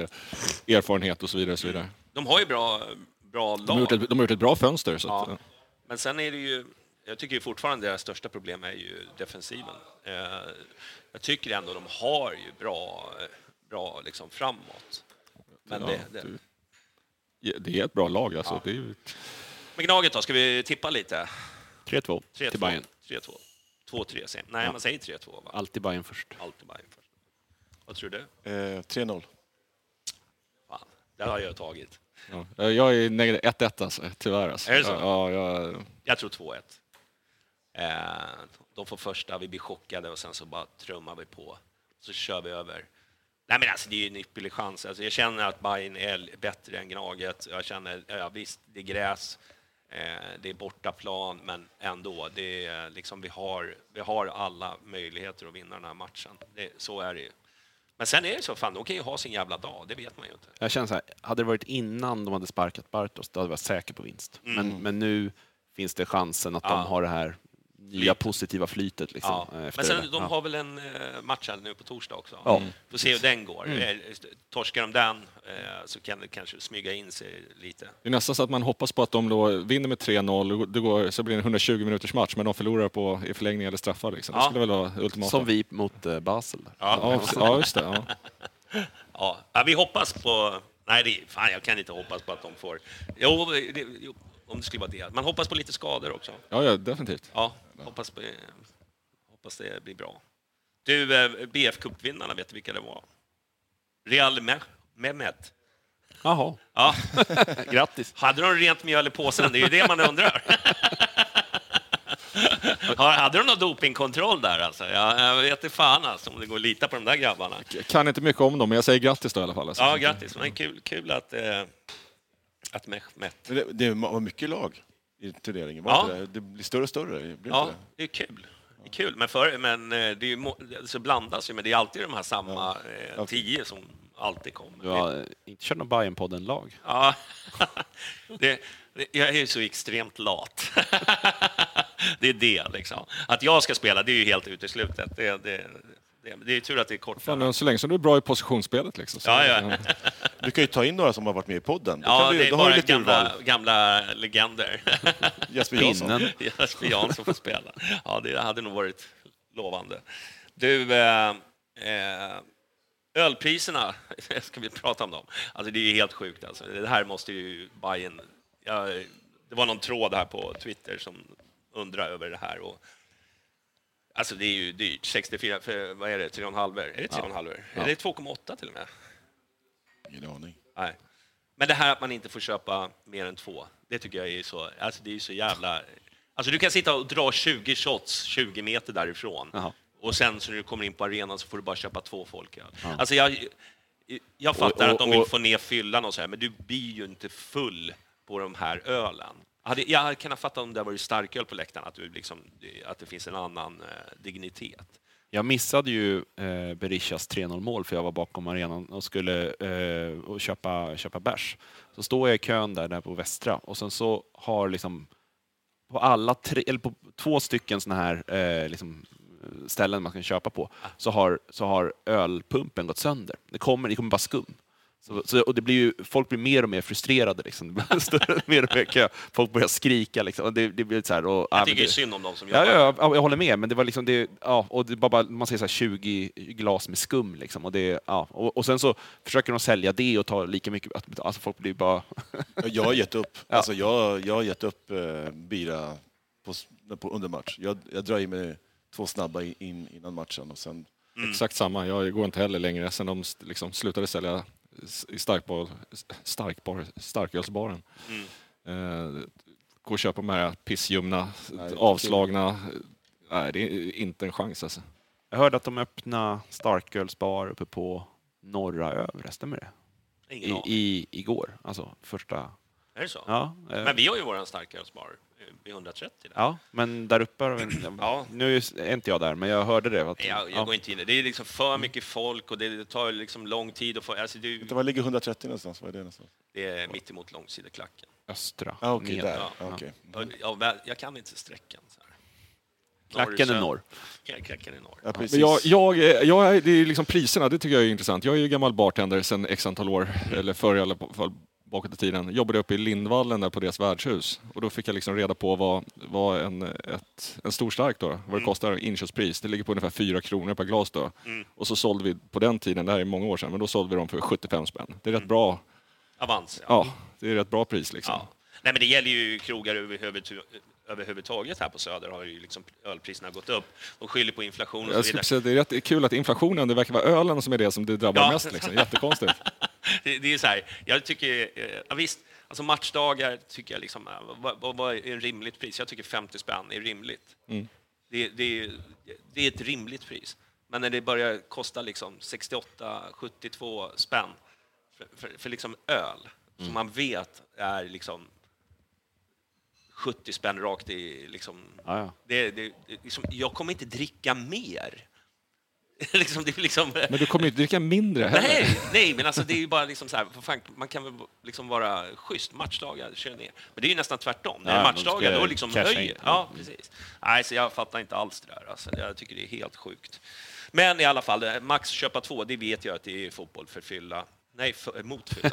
erfarenhet och så vidare. Och så vidare. De har ju bra, bra De, har gjort lag. ett, de har gjort ett bra fönster. Så att, Ja. Men sen är det ju, jag tycker ju fortfarande deras största problem är ju defensiven. Eh, jag tycker ändå de har ju bra, eh, bra liksom framåt. Men, Ja, det, det. ja, det är ett bra lag alltså. Ja. Det är ju, men Gnaget då, ska vi tippa lite? 3-2 till 3-2. Bayern. 3-2. 2-3 säger Nej, Ja. man säger 3-2 va? Alltid Bayern först. Alltid Bayern först. Vad tror du? Eh, 3-0. Fan, det har jag tagit. ja. Jag är negativ 1-1 alltså, tyvärr. Alltså. Är det så? Ja, jag, Jag tror 2-1. Eh, de får första, vi blir chockade och sen så bara trummar vi på. Så kör vi över. Nej men alltså det är ju en ypperlig chans. Alltså, jag känner att Bayern är bättre än Gnaget. Jag känner, ja visst, det är gräs, eh, det är bortaplan, men ändå, det är liksom vi har, vi har alla möjligheter att vinna den här matchen. Det, så är det ju. Men sen är det så, fan, de kan ju ha sin jävla dag, det vet man ju inte. Jag känner så här, hade det varit innan de hade sparkat Bartos, då hade jag varit säker på vinst. Men, men nu finns det chansen att Mm. Ja. de har det här nya positiva flytet. Liksom, Ja. eh, Men sen, det. de Ja. har väl en eh, match här nu på torsdag också. Ja. Får se hur den går. Eh, Torskar de den så kan det kanske smyga in sig lite. det är nästan så att man hoppas på att de då vinner med 3-0, det går, så blir det en 120 minuters match, men de förlorar på, i förlängning eller straffar. Liksom. Det Ja. skulle väl vara ultimata. Som vi mot Basel. Ja, ja, just det. Ja. [laughs] Ja. Ja, vi hoppas på... Nej, det, fan, jag kan inte hoppas på att de får... Jo, det, jo om det skulle vara det. Man hoppas på lite skador också. Ja, ja, definitivt. Ja, hoppas, på, hoppas det blir bra. Du, eh, BF-cupvinnarna, vet du vilka det var? Real Me- Mehmet. Jaha, Ja, [laughs] grattis. hade de rent mjöl i påsen? Det är ju det man undrar. [laughs] Har- Hade de någon dopingkontroll där alltså? Jag, jag vet inte fan alltså, om det går att lita på de där grabbarna. Jag kan inte mycket om dem, men jag säger grattis då i alla fall. Alltså. Ja, grattis. Men kul, kul att, eh, att Mehmet... Men det, det var mycket lag i turneringen. Var Ja. det? det blir större och större. Blir det Ja, inte det? det är kul. Det är kul, men, för, men eh, det är ju, må- så blandas ju, men det är alltid de här samma eh, tio som alltid kommer. Du har inte kört någon Bajen-podden-lag? Ja, [laughs] det, det, jag är ju så extremt lat. [laughs] det är det, liksom. Att jag ska spela, det är ju helt uteslutet. Det, det, det, det är tur att det är kort. Fan, så länge som du är bra i positionsspelet. Liksom, så, Ja, ja. [laughs] Du kan ju ta in några som har varit med i podden. Då, Ja, kan du, det är bara lite gamla, gamla legender. [laughs] Jesper Jansson. Jesper Jansson får spela. Ja, det hade nog varit lovande. Du, eh, eh, ölpriserna, [laughs] ska vi prata om dem? Alltså det är ju helt sjukt. Alltså. Det här måste ju Bayern... Ja, det var någon tråd här på Twitter som undrar över det här. Och, alltså det är ju dyrt. 64, för, vad är det, 3,5? Är det 3,5? Är det 2,8 till och med? Ingen aning. Nej. Men det här att man inte får köpa mer än två, det tycker jag är så, alltså det är så jävla... Alltså du kan sitta och dra 20 shots 20 meter därifrån Jaha. och sen så när du kommer in på arenan så får du bara köpa två folköl. Alltså jag, jag fattar Och- att de vill och- få ner fyllan och så här, men du blir ju inte full på de här ölen. Jag hade kunnat fatta om det var starköl på läktaren, att, du liksom, att det finns en annan eh, dignitet. Jag missade ju eh, Berishas 3-0-mål för jag var bakom arenan och skulle eh, och köpa, köpa bärs. Så står jag i kön där, där på Västra och sen så har liksom på alla tre, eller på två stycken såna här eh, liksom, ställen man kan köpa på så har, så har ölpumpen gått sönder. Det kommer, det kommer bara skum. Så, så, och det blir ju, folk blir mer och mer frustrerade. Liksom. Det större, mer och mer kö. Folk börjar skrika. Liksom. Det, det blir så här, och, ja, Jag tycker det- det är synd om dem som Ja, jobbar. ja, ja, jag håller med, men det var liksom det, ja, och det bara, man säger så här 20 glas med skum liksom, och det, ja, och, och sen så försöker de sälja det och ta lika mycket, alltså folk blir bara, Ja, Jag har gett upp. [laughs] Ja. Alltså, jag, jag har gett upp eh, bira på, på, under match. Jag, jag drar i mig två snabba in, in, innan matchen och sen... Exakt samma. Jag går inte heller längre sen de liksom slutade sälja i starkbar, starkbar, starkölsbaren. Eh, gå och köpa de här pissljumna, avslagna. Nej, det är inte en chans alltså. jag hörde att de öppnade starkölsbar uppe på Norra Övre, stämmer det? Ingen I, i, igår, alltså första, Är det så? ja. eh, Men vi har ju vår starkölsbar vid 130. Där. Ja, men där uppe, har vi- [clears throat] Ja. nu är inte jag där, men jag hörde det. Att, Jag, jag ja. går inte in det. Är liksom för mycket folk och det tar liksom lång tid att få... Alltså det, Vänta, Var ligger 130 någonstans? Vad är det någonstans? det är mitt emot långsideklacken. Östra. Ah, ned. där. Ja. Ah, okej. Och Jag, kan inte sträckan. Så här. Klacken är norr. Klacken är norr. Ja, precis. Men jag, jag, jag, det är liksom priserna, det tycker jag är intressant. Jag är ju gammal bartender sedan x antal år, eller förr i alla fall bakåt i tiden. Jobbade uppe i Lindvallen där på deras värdshus. Och då fick jag liksom reda på vad, vad en, ett, en stor stark då, vad det kostar inköpspris. Det ligger på ungefär 4 kronor per glas då. Och så sålde vi på den tiden, det här är många år sedan, men då sålde vi dem för 75 spänn. Det är rätt bra, Avans. Ja. ja, det är rätt bra pris liksom. Ja. Nej, men det gäller ju krogar överhuvud- överhuvudtaget här på Söder har ju liksom ölpriserna gått upp. De skyller på inflation och Jag så skulle vidare. säga, det är rätt kul att inflationen, det verkar vara ölen som är det som det drabbar Ja. mest. Liksom. Jättekonstigt. [laughs] Det, det är så här, jag tycker, eh, ja, visst, alltså matchdagar tycker jag liksom, eh, vad, vad, är en rimligt pris? Jag tycker 50 spänn är rimligt. Mm. Det, det, det är ett rimligt pris. Men när det börjar kosta liksom 68-72 spänn för, för, för liksom öl, som man vet är liksom 70 spänn rakt i... Liksom, ja. det, det, det, liksom, jag kommer inte dricka mer. [laughs] liksom, det är liksom, Men du kommer ju inte dricka mindre heller. Nej, nej, men alltså det är ju bara liksom så här, fan, man kan väl liksom vara schysst, matchdagar, kör ner. Men det är ju nästan tvärtom. När det är Ja, matchdagar, då liksom höjer. Ja, precis. Nej, så jag fattar inte alls det där. Alltså, jag tycker det är helt sjukt. Men i alla fall, eh, max köpa två, det vet jag att det är fotboll för fylla. Nej, för, mot fylla.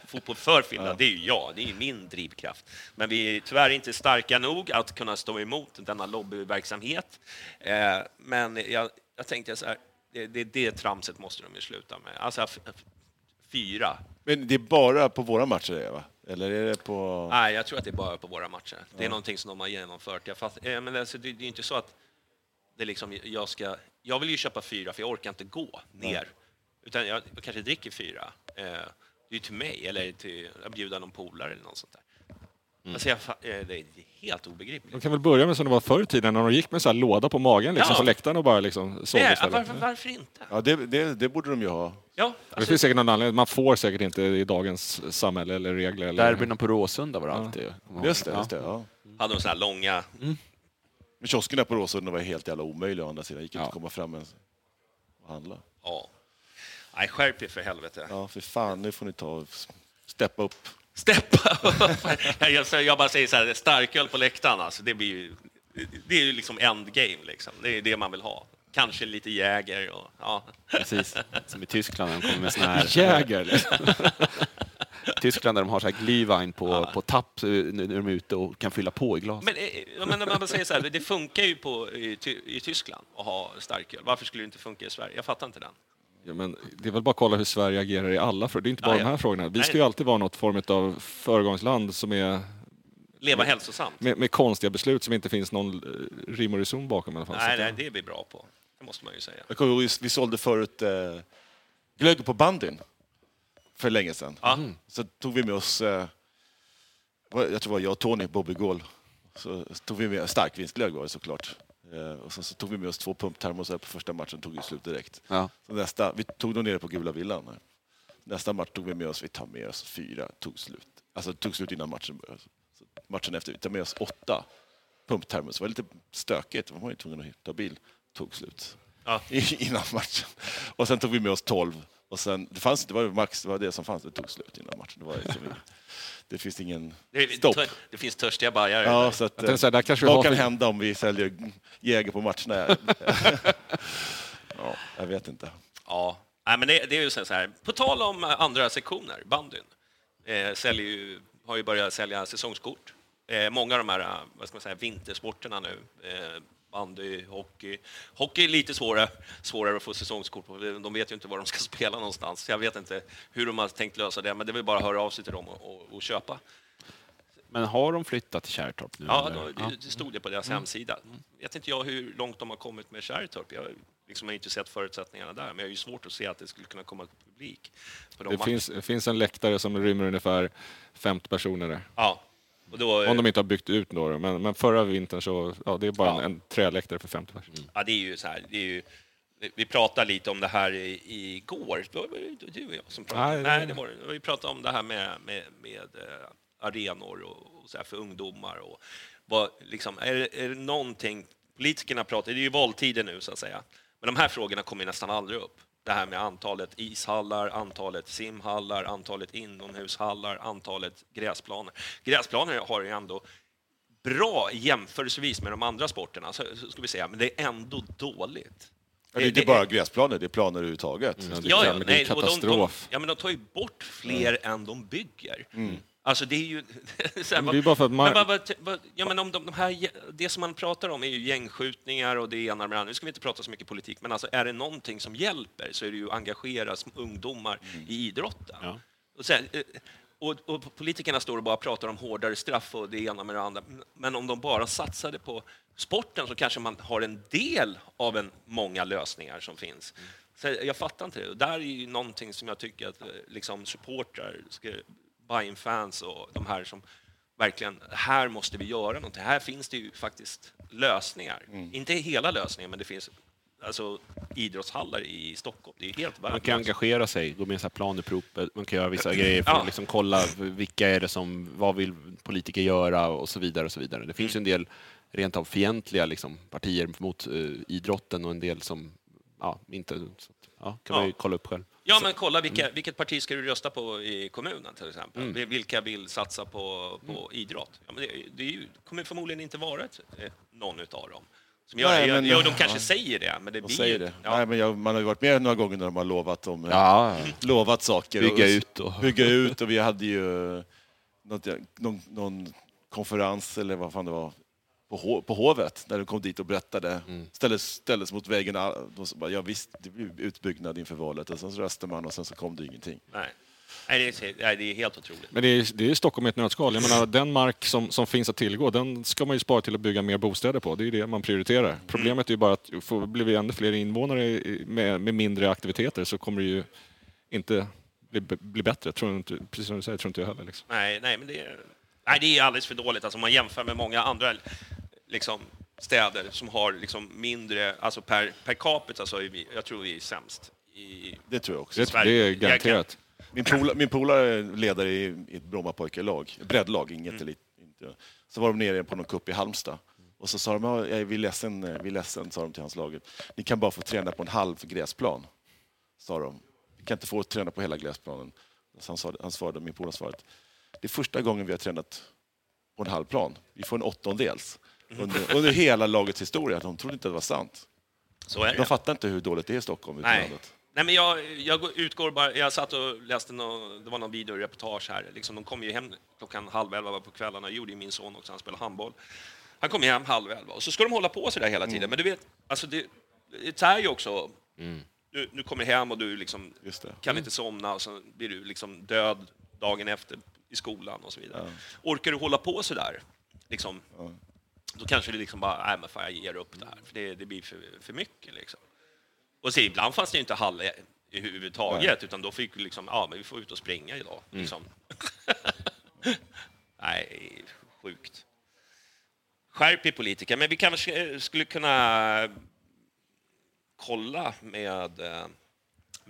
[laughs] fotboll för fylla, det är ju jag, det är min drivkraft. Men vi är tyvärr inte starka nog att kunna stå emot denna lobbyverksamhet. Eh, men jag, jag tänkte så här, det, det, det tramset måste de ju sluta med. Alltså, fyra. Men det är bara på våra matcher, det, va? Eller är det på... Nej, jag tror att det är bara på våra matcher. Det är någonting som de har genomfört. Jag fatt, eh, men alltså, det, det är inte så att det liksom, jag ska... Jag vill ju köpa fyra, för jag orkar inte gå ner. Utan jag kanske dricker fyra. Eh, det är till mig, eller till, jag bjuder någon polare eller något sånt där. Alltså jag, eh, det är helt obegripligt. De kan väl börja med som det var förr i tiden när de gick med så här låda på magen liksom, Ja. på läktaren och bara liksom sov Nej, istället. varför, varför inte? Ja, det, det, det borde de ju ha. Ja, Det alltså, finns säkert någon anledning. Man får säkert inte i dagens samhälle eller regler. Eller... Derbyna på Råsunda var det alltid. Just det, just det. Ja. hade de såna här långa... Men kioskerna på Råsunda var helt jävla omöjliga å andra sidan. gick inte Ja. att komma fram ens och handla. Ja. Nej, skärp er för helvete. Ja, för fan, nu får ni ta och steppa upp. Steppa [laughs] jag, jag bara säger så här, starköl på läktaren, alltså, det blir ju... Det är ju liksom endgame, liksom. Det är det man vill ha. Kanske lite Jäger och... Ja. Precis, som i Tyskland när de kommer med såna här... Jäger! Liksom. [laughs] Tyskland där de har så här Glühwein på, på tapp eh, när de är ute och kan fylla på i glas. Men, eh, ja, men när man säger så här, det funkar ju på, i, i Tyskland att ha starköl. Varför skulle det inte funka i Sverige? Jag fattar inte den. Ja, men det är väl bara att kolla hur Sverige agerar i alla frågor. Det är inte bara Ja, de här frågorna. Vi ska ju alltid vara något form av föregångsland som är Leva hälsosamt. med, med konstiga beslut som inte finns någon eh, rim och reson bakom i alla fall. Nej, nej, det är vi bra på. Det måste man ju säga. Jag kommer ihåg, vi sålde förut eh, glögg på bandyn för länge sedan. Ja. Så tog vi med oss, eh, jag tror det var jag och Tony, Bobby Gåhl, så tog vi med starkvinsglögg var det såklart. Eh, och så, så tog vi med oss två pumptermosar på första matchen, tog ju slut direkt. Ja. Så nästa, vi tog dem nere på Gula Villan. Här. Nästa match tog vi med oss, vi tar med oss fyra, tog slut. Alltså tog slut innan matchen började. Så matchen efter, vi tar med oss åtta pumptermos. Det var lite stökigt, man var ju tvungen att ta bil. Tog slut Ja. [laughs] Innan matchen. Och sen tog vi med oss tolv. Och sen, det, fanns, det var max, det var det som fanns, det tog slut innan matchen. Det, var liksom, det finns ingen stopp. det, det finns törstiga bajare. Ja, där. så att, tänkte där kanske vad kan hända om vi säljer Jäger på matcherna? [laughs] ja, jag vet inte. Ja, Nej, men det, det är ju så här. På tal om eh, andra sektioner, bandyn, eh, säljer ju, har ju börjat sälja säsongskort. Eh, många av de här eh, vad ska man säga, vintersporterna nu, eh, bandy, hockey. Hockey är lite svårare, svårare att få säsongskort på. De vet ju inte var de ska [laughs] spela någonstans. Jag vet inte hur de har tänkt lösa det, men det är väl bara att höra av sig till dem och, och, och köpa. Men har de flyttat till Kärrtorp nu? Ja, eller? det, det stod det på deras hemsida. Vet inte jag hur långt de har kommit med Kärrtorp. Jag liksom har inte sett förutsättningarna där, men jag har ju svårt att se att det skulle kunna komma publik. Det finns, finns en läktare som rymmer ungefär 50 personer där. Ja. Då, Om de inte har byggt ut då. Men, men förra vintern så, ja det är bara Ja. en, en träläktare för 50 personer. ja, det är ju så här, det är ju, vi pratade lite om det här igår. Det var du och jag som pratade. Nej, Nej, det var. Vi pratade om det här med, med, med eh, arenor och, och så för ungdomar. Och vad, liksom, är, det- är det någonting... Politikerna pratar, det är ju valtider nu så att säga, men de här frågorna kommer nästan aldrig upp. Det här med antalet ishallar, antalet simhallar, antalet inomhushallar, antalet gräsplaner. Gräsplaner har ju ändå bra jämförelsevis med de andra sporterna, så, så ska vi säga, men det är ändå dåligt. Det är inte bara gräsplaner, det är planer överhuvudtaget. det är Ja, ja, det är nej, och de, de, katastrof. ja, men de tar ju bort fler än de bygger. Alltså det är ju... [laughs] så här, Men det är bara för att man- men vad- vad- ja, men om de, de här, det som man pratar om är ju gängskjutningar och det ena med det andra. Nu ska vi inte prata så mycket politik, men alltså är det någonting som hjälper så är det ju att engagera ungdomar i idrotten. Ja. Och, sen, eh, och, och politikerna står och bara pratar om hårdare straff och det ena med det andra. Men om de bara satsade på sporten så kanske man har en del av en många lösningar som finns. Så jag fattar inte det. Och där är ju någonting som jag tycker att eh, liksom, supportrar, ska- Bayern-fans och de här som verkligen, här måste vi göra någonting. Här finns det ju faktiskt lösningar. Inte hela lösningen, men det finns alltså, idrottshallar i Stockholm. Det är helt Man kan värdelöst. engagera sig, gå med i planupprop, man kan göra vissa grejer för Ja. att liksom kolla vilka är det som, vad vill politiker göra och så vidare. och så vidare. Det finns ju en del rent av fientliga liksom, partier mot eh, idrotten och en del som ja, inte... Så, ja, kan man ju kolla upp själv. Ja, men kolla vilka, vilket parti ska du rösta på i kommunen till exempel? Vilka vill satsa på, på idrott? Ja, men det, det är ju, kommer förmodligen inte vara ett, någon utav dem. Som gör, Nej, men- jo, de kanske ja. säger det, men det De blir ju... det. Ja. Nej, men jag, man har ju varit med några gånger när de har lovat, om, Ja, lovat saker. Bygga och, ut och- Bygga ut och vi hade ju något, någon, någon konferens, eller vad fan det var, på, Ho- på Hovet, när de kom dit och berättade, Mm. ställdes, ställdes mot väggen. De bara, ja visst, det blir utbyggnad inför valet. Och sen så röstade man och sen så kom det ingenting. Nej. Nej, det är, nej, det är helt otroligt. Men det är, det är Stockholm i ett nötskal. Jag menar, den mark som, som finns att tillgå, den ska man ju spara till att bygga mer bostäder på. Det är ju det man prioriterar. Problemet är ju bara att får, blir vi ännu fler invånare med, med mindre aktiviteter så kommer det ju inte bli, bli bättre. Tror inte, precis som du säger, tror inte jag heller. Liksom. Nej, nej, men det är... Nej, det är alldeles för dåligt. Alltså, om man jämför med många andra liksom, städer som har liksom, mindre, alltså per, per capita så är vi, jag tror vi är sämst. I, Det tror jag också. Det, det är garanterat. Min polare min polare är ledare i, i ett Brommapojkarlag, breddlag, inget elit. Inte. Så var de nere på någon cup i Halmstad. Och så sa de, ja, jag är- vi är ledsen, eh, vi är ledsen, sa de till hans laget. Ni kan bara få träna på en halv gräsplan, sa de. Vi kan inte få träna på hela gräsplanen. Så han, sa, han svarade, min polare svarade, det är första gången vi har tränat på en halv plan. Vi får en åttondels. Under, under hela lagets historia. De trodde inte att det var sant. så är det. De fattar inte hur dåligt det är i Stockholm. ute i Nej. landet. Nej, men jag, jag går- utgår bara... Jag satt och läste någon, det var någon videoreportage här. Liksom, de kom ju hem klockan halv elva på kvällarna. Det gjorde ju min son också, han spelar handboll. Han kom hem halv elva och så ska de hålla på så där hela tiden. Men du vet, alltså det, det tär ju också. Du, du kommer hem och du liksom Just det. kan inte somna och så blir du liksom död dagen efter i skolan och så vidare. Orkar du hålla på så där, liksom, då kanske du liksom bara, nej men fan jag ger upp det här, för det, det blir för, för mycket. Liksom. Och så ibland fanns det ju inte hall i huvudtaget, utan då fick vi liksom, ja men vi får ut och springa idag. Liksom. [laughs] nej, sjukt. Skärp er politiker, men vi kanske skulle kunna kolla med, eh,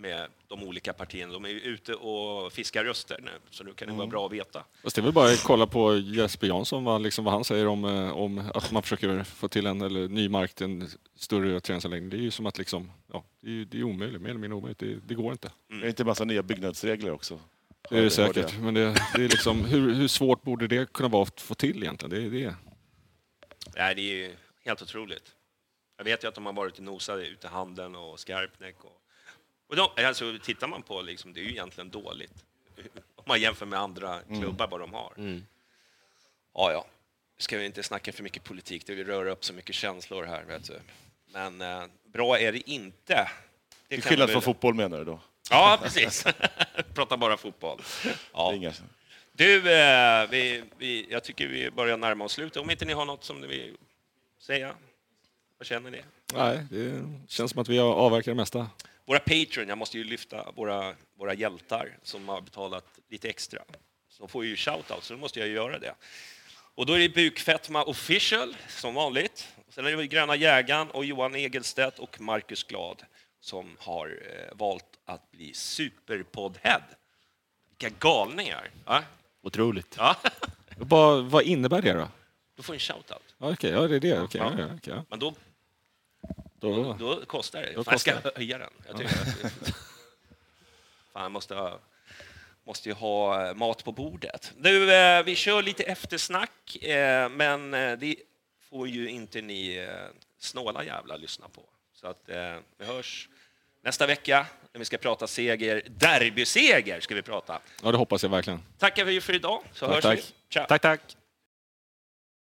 med de olika partierna. De är ju ute och fiskar röster nu, så nu kan det vara bra att veta. Fast det är väl bara att kolla på Jesper Jansson, vad, liksom, vad han säger om, eh, om att man försöker få till en eller, ny mark till en större träningsanläggning. Det är ju som att liksom, ja, det är, det är omöjligt, mer eller mindre omöjligt. Det, det går inte. Det är inte en massa nya byggnadsregler också? Det är det säkert. Men det, det är liksom, hur, hur svårt borde det kunna vara att få till egentligen? Det är det. Nej, det är ju helt otroligt. Jag vet ju att de har varit och nosat ute i handeln och Skarpnäck. Och, och de, alltså, tittar man på liksom, det är ju egentligen dåligt. [laughs] Om man jämför med andra klubbar, vad de har. Ja, ja. Ska vi inte snacka för mycket politik, det vill röra upp så mycket känslor här. Vet du. Men eh, bra är det inte. Det Till kan skillnad vi från fotboll menar du då? Ja, [laughs] precis. [laughs] Pratar bara fotboll. Är Ja. Inga... Du, eh, vi, vi, jag tycker vi börjar närma oss slutet. Om inte ni har något som ni vill säga? Vad känner ni? Nej, det känns som att vi har avverkat det mesta. Våra Patreon, jag måste ju lyfta våra, våra hjältar som har betalat lite extra. Så de får ju shoutout, så då måste jag göra det. Och då är det Bukfetma official, som vanligt. Sen är det Gröna jägaren och Johan Egelstedt och Marcus Glad som har eh, valt att bli superpoddhead. Vilka galningar! Ja? Otroligt. Ja. [laughs] Vad, vad innebär det då? Du får en shoutout. Okej, ja, det är det. Okej, Ja. ja. Ja. Men då, Då, då kostar det. Då Fan, jag ska kostar höja den. Jag tycker att... Fan, måste, ha, måste ju ha eh, mat på bordet. Du, eh, vi kör lite eftersnack, eh, men det får ju inte ni eh, snåla jävla lyssna på. Så att vi hörs nästa vecka när vi ska prata seger. Derbyseger ska vi prata. ja, det hoppas jag verkligen. Tackar vi för idag, så Tack, hörs tack. vi. Ciao. Tack, tack.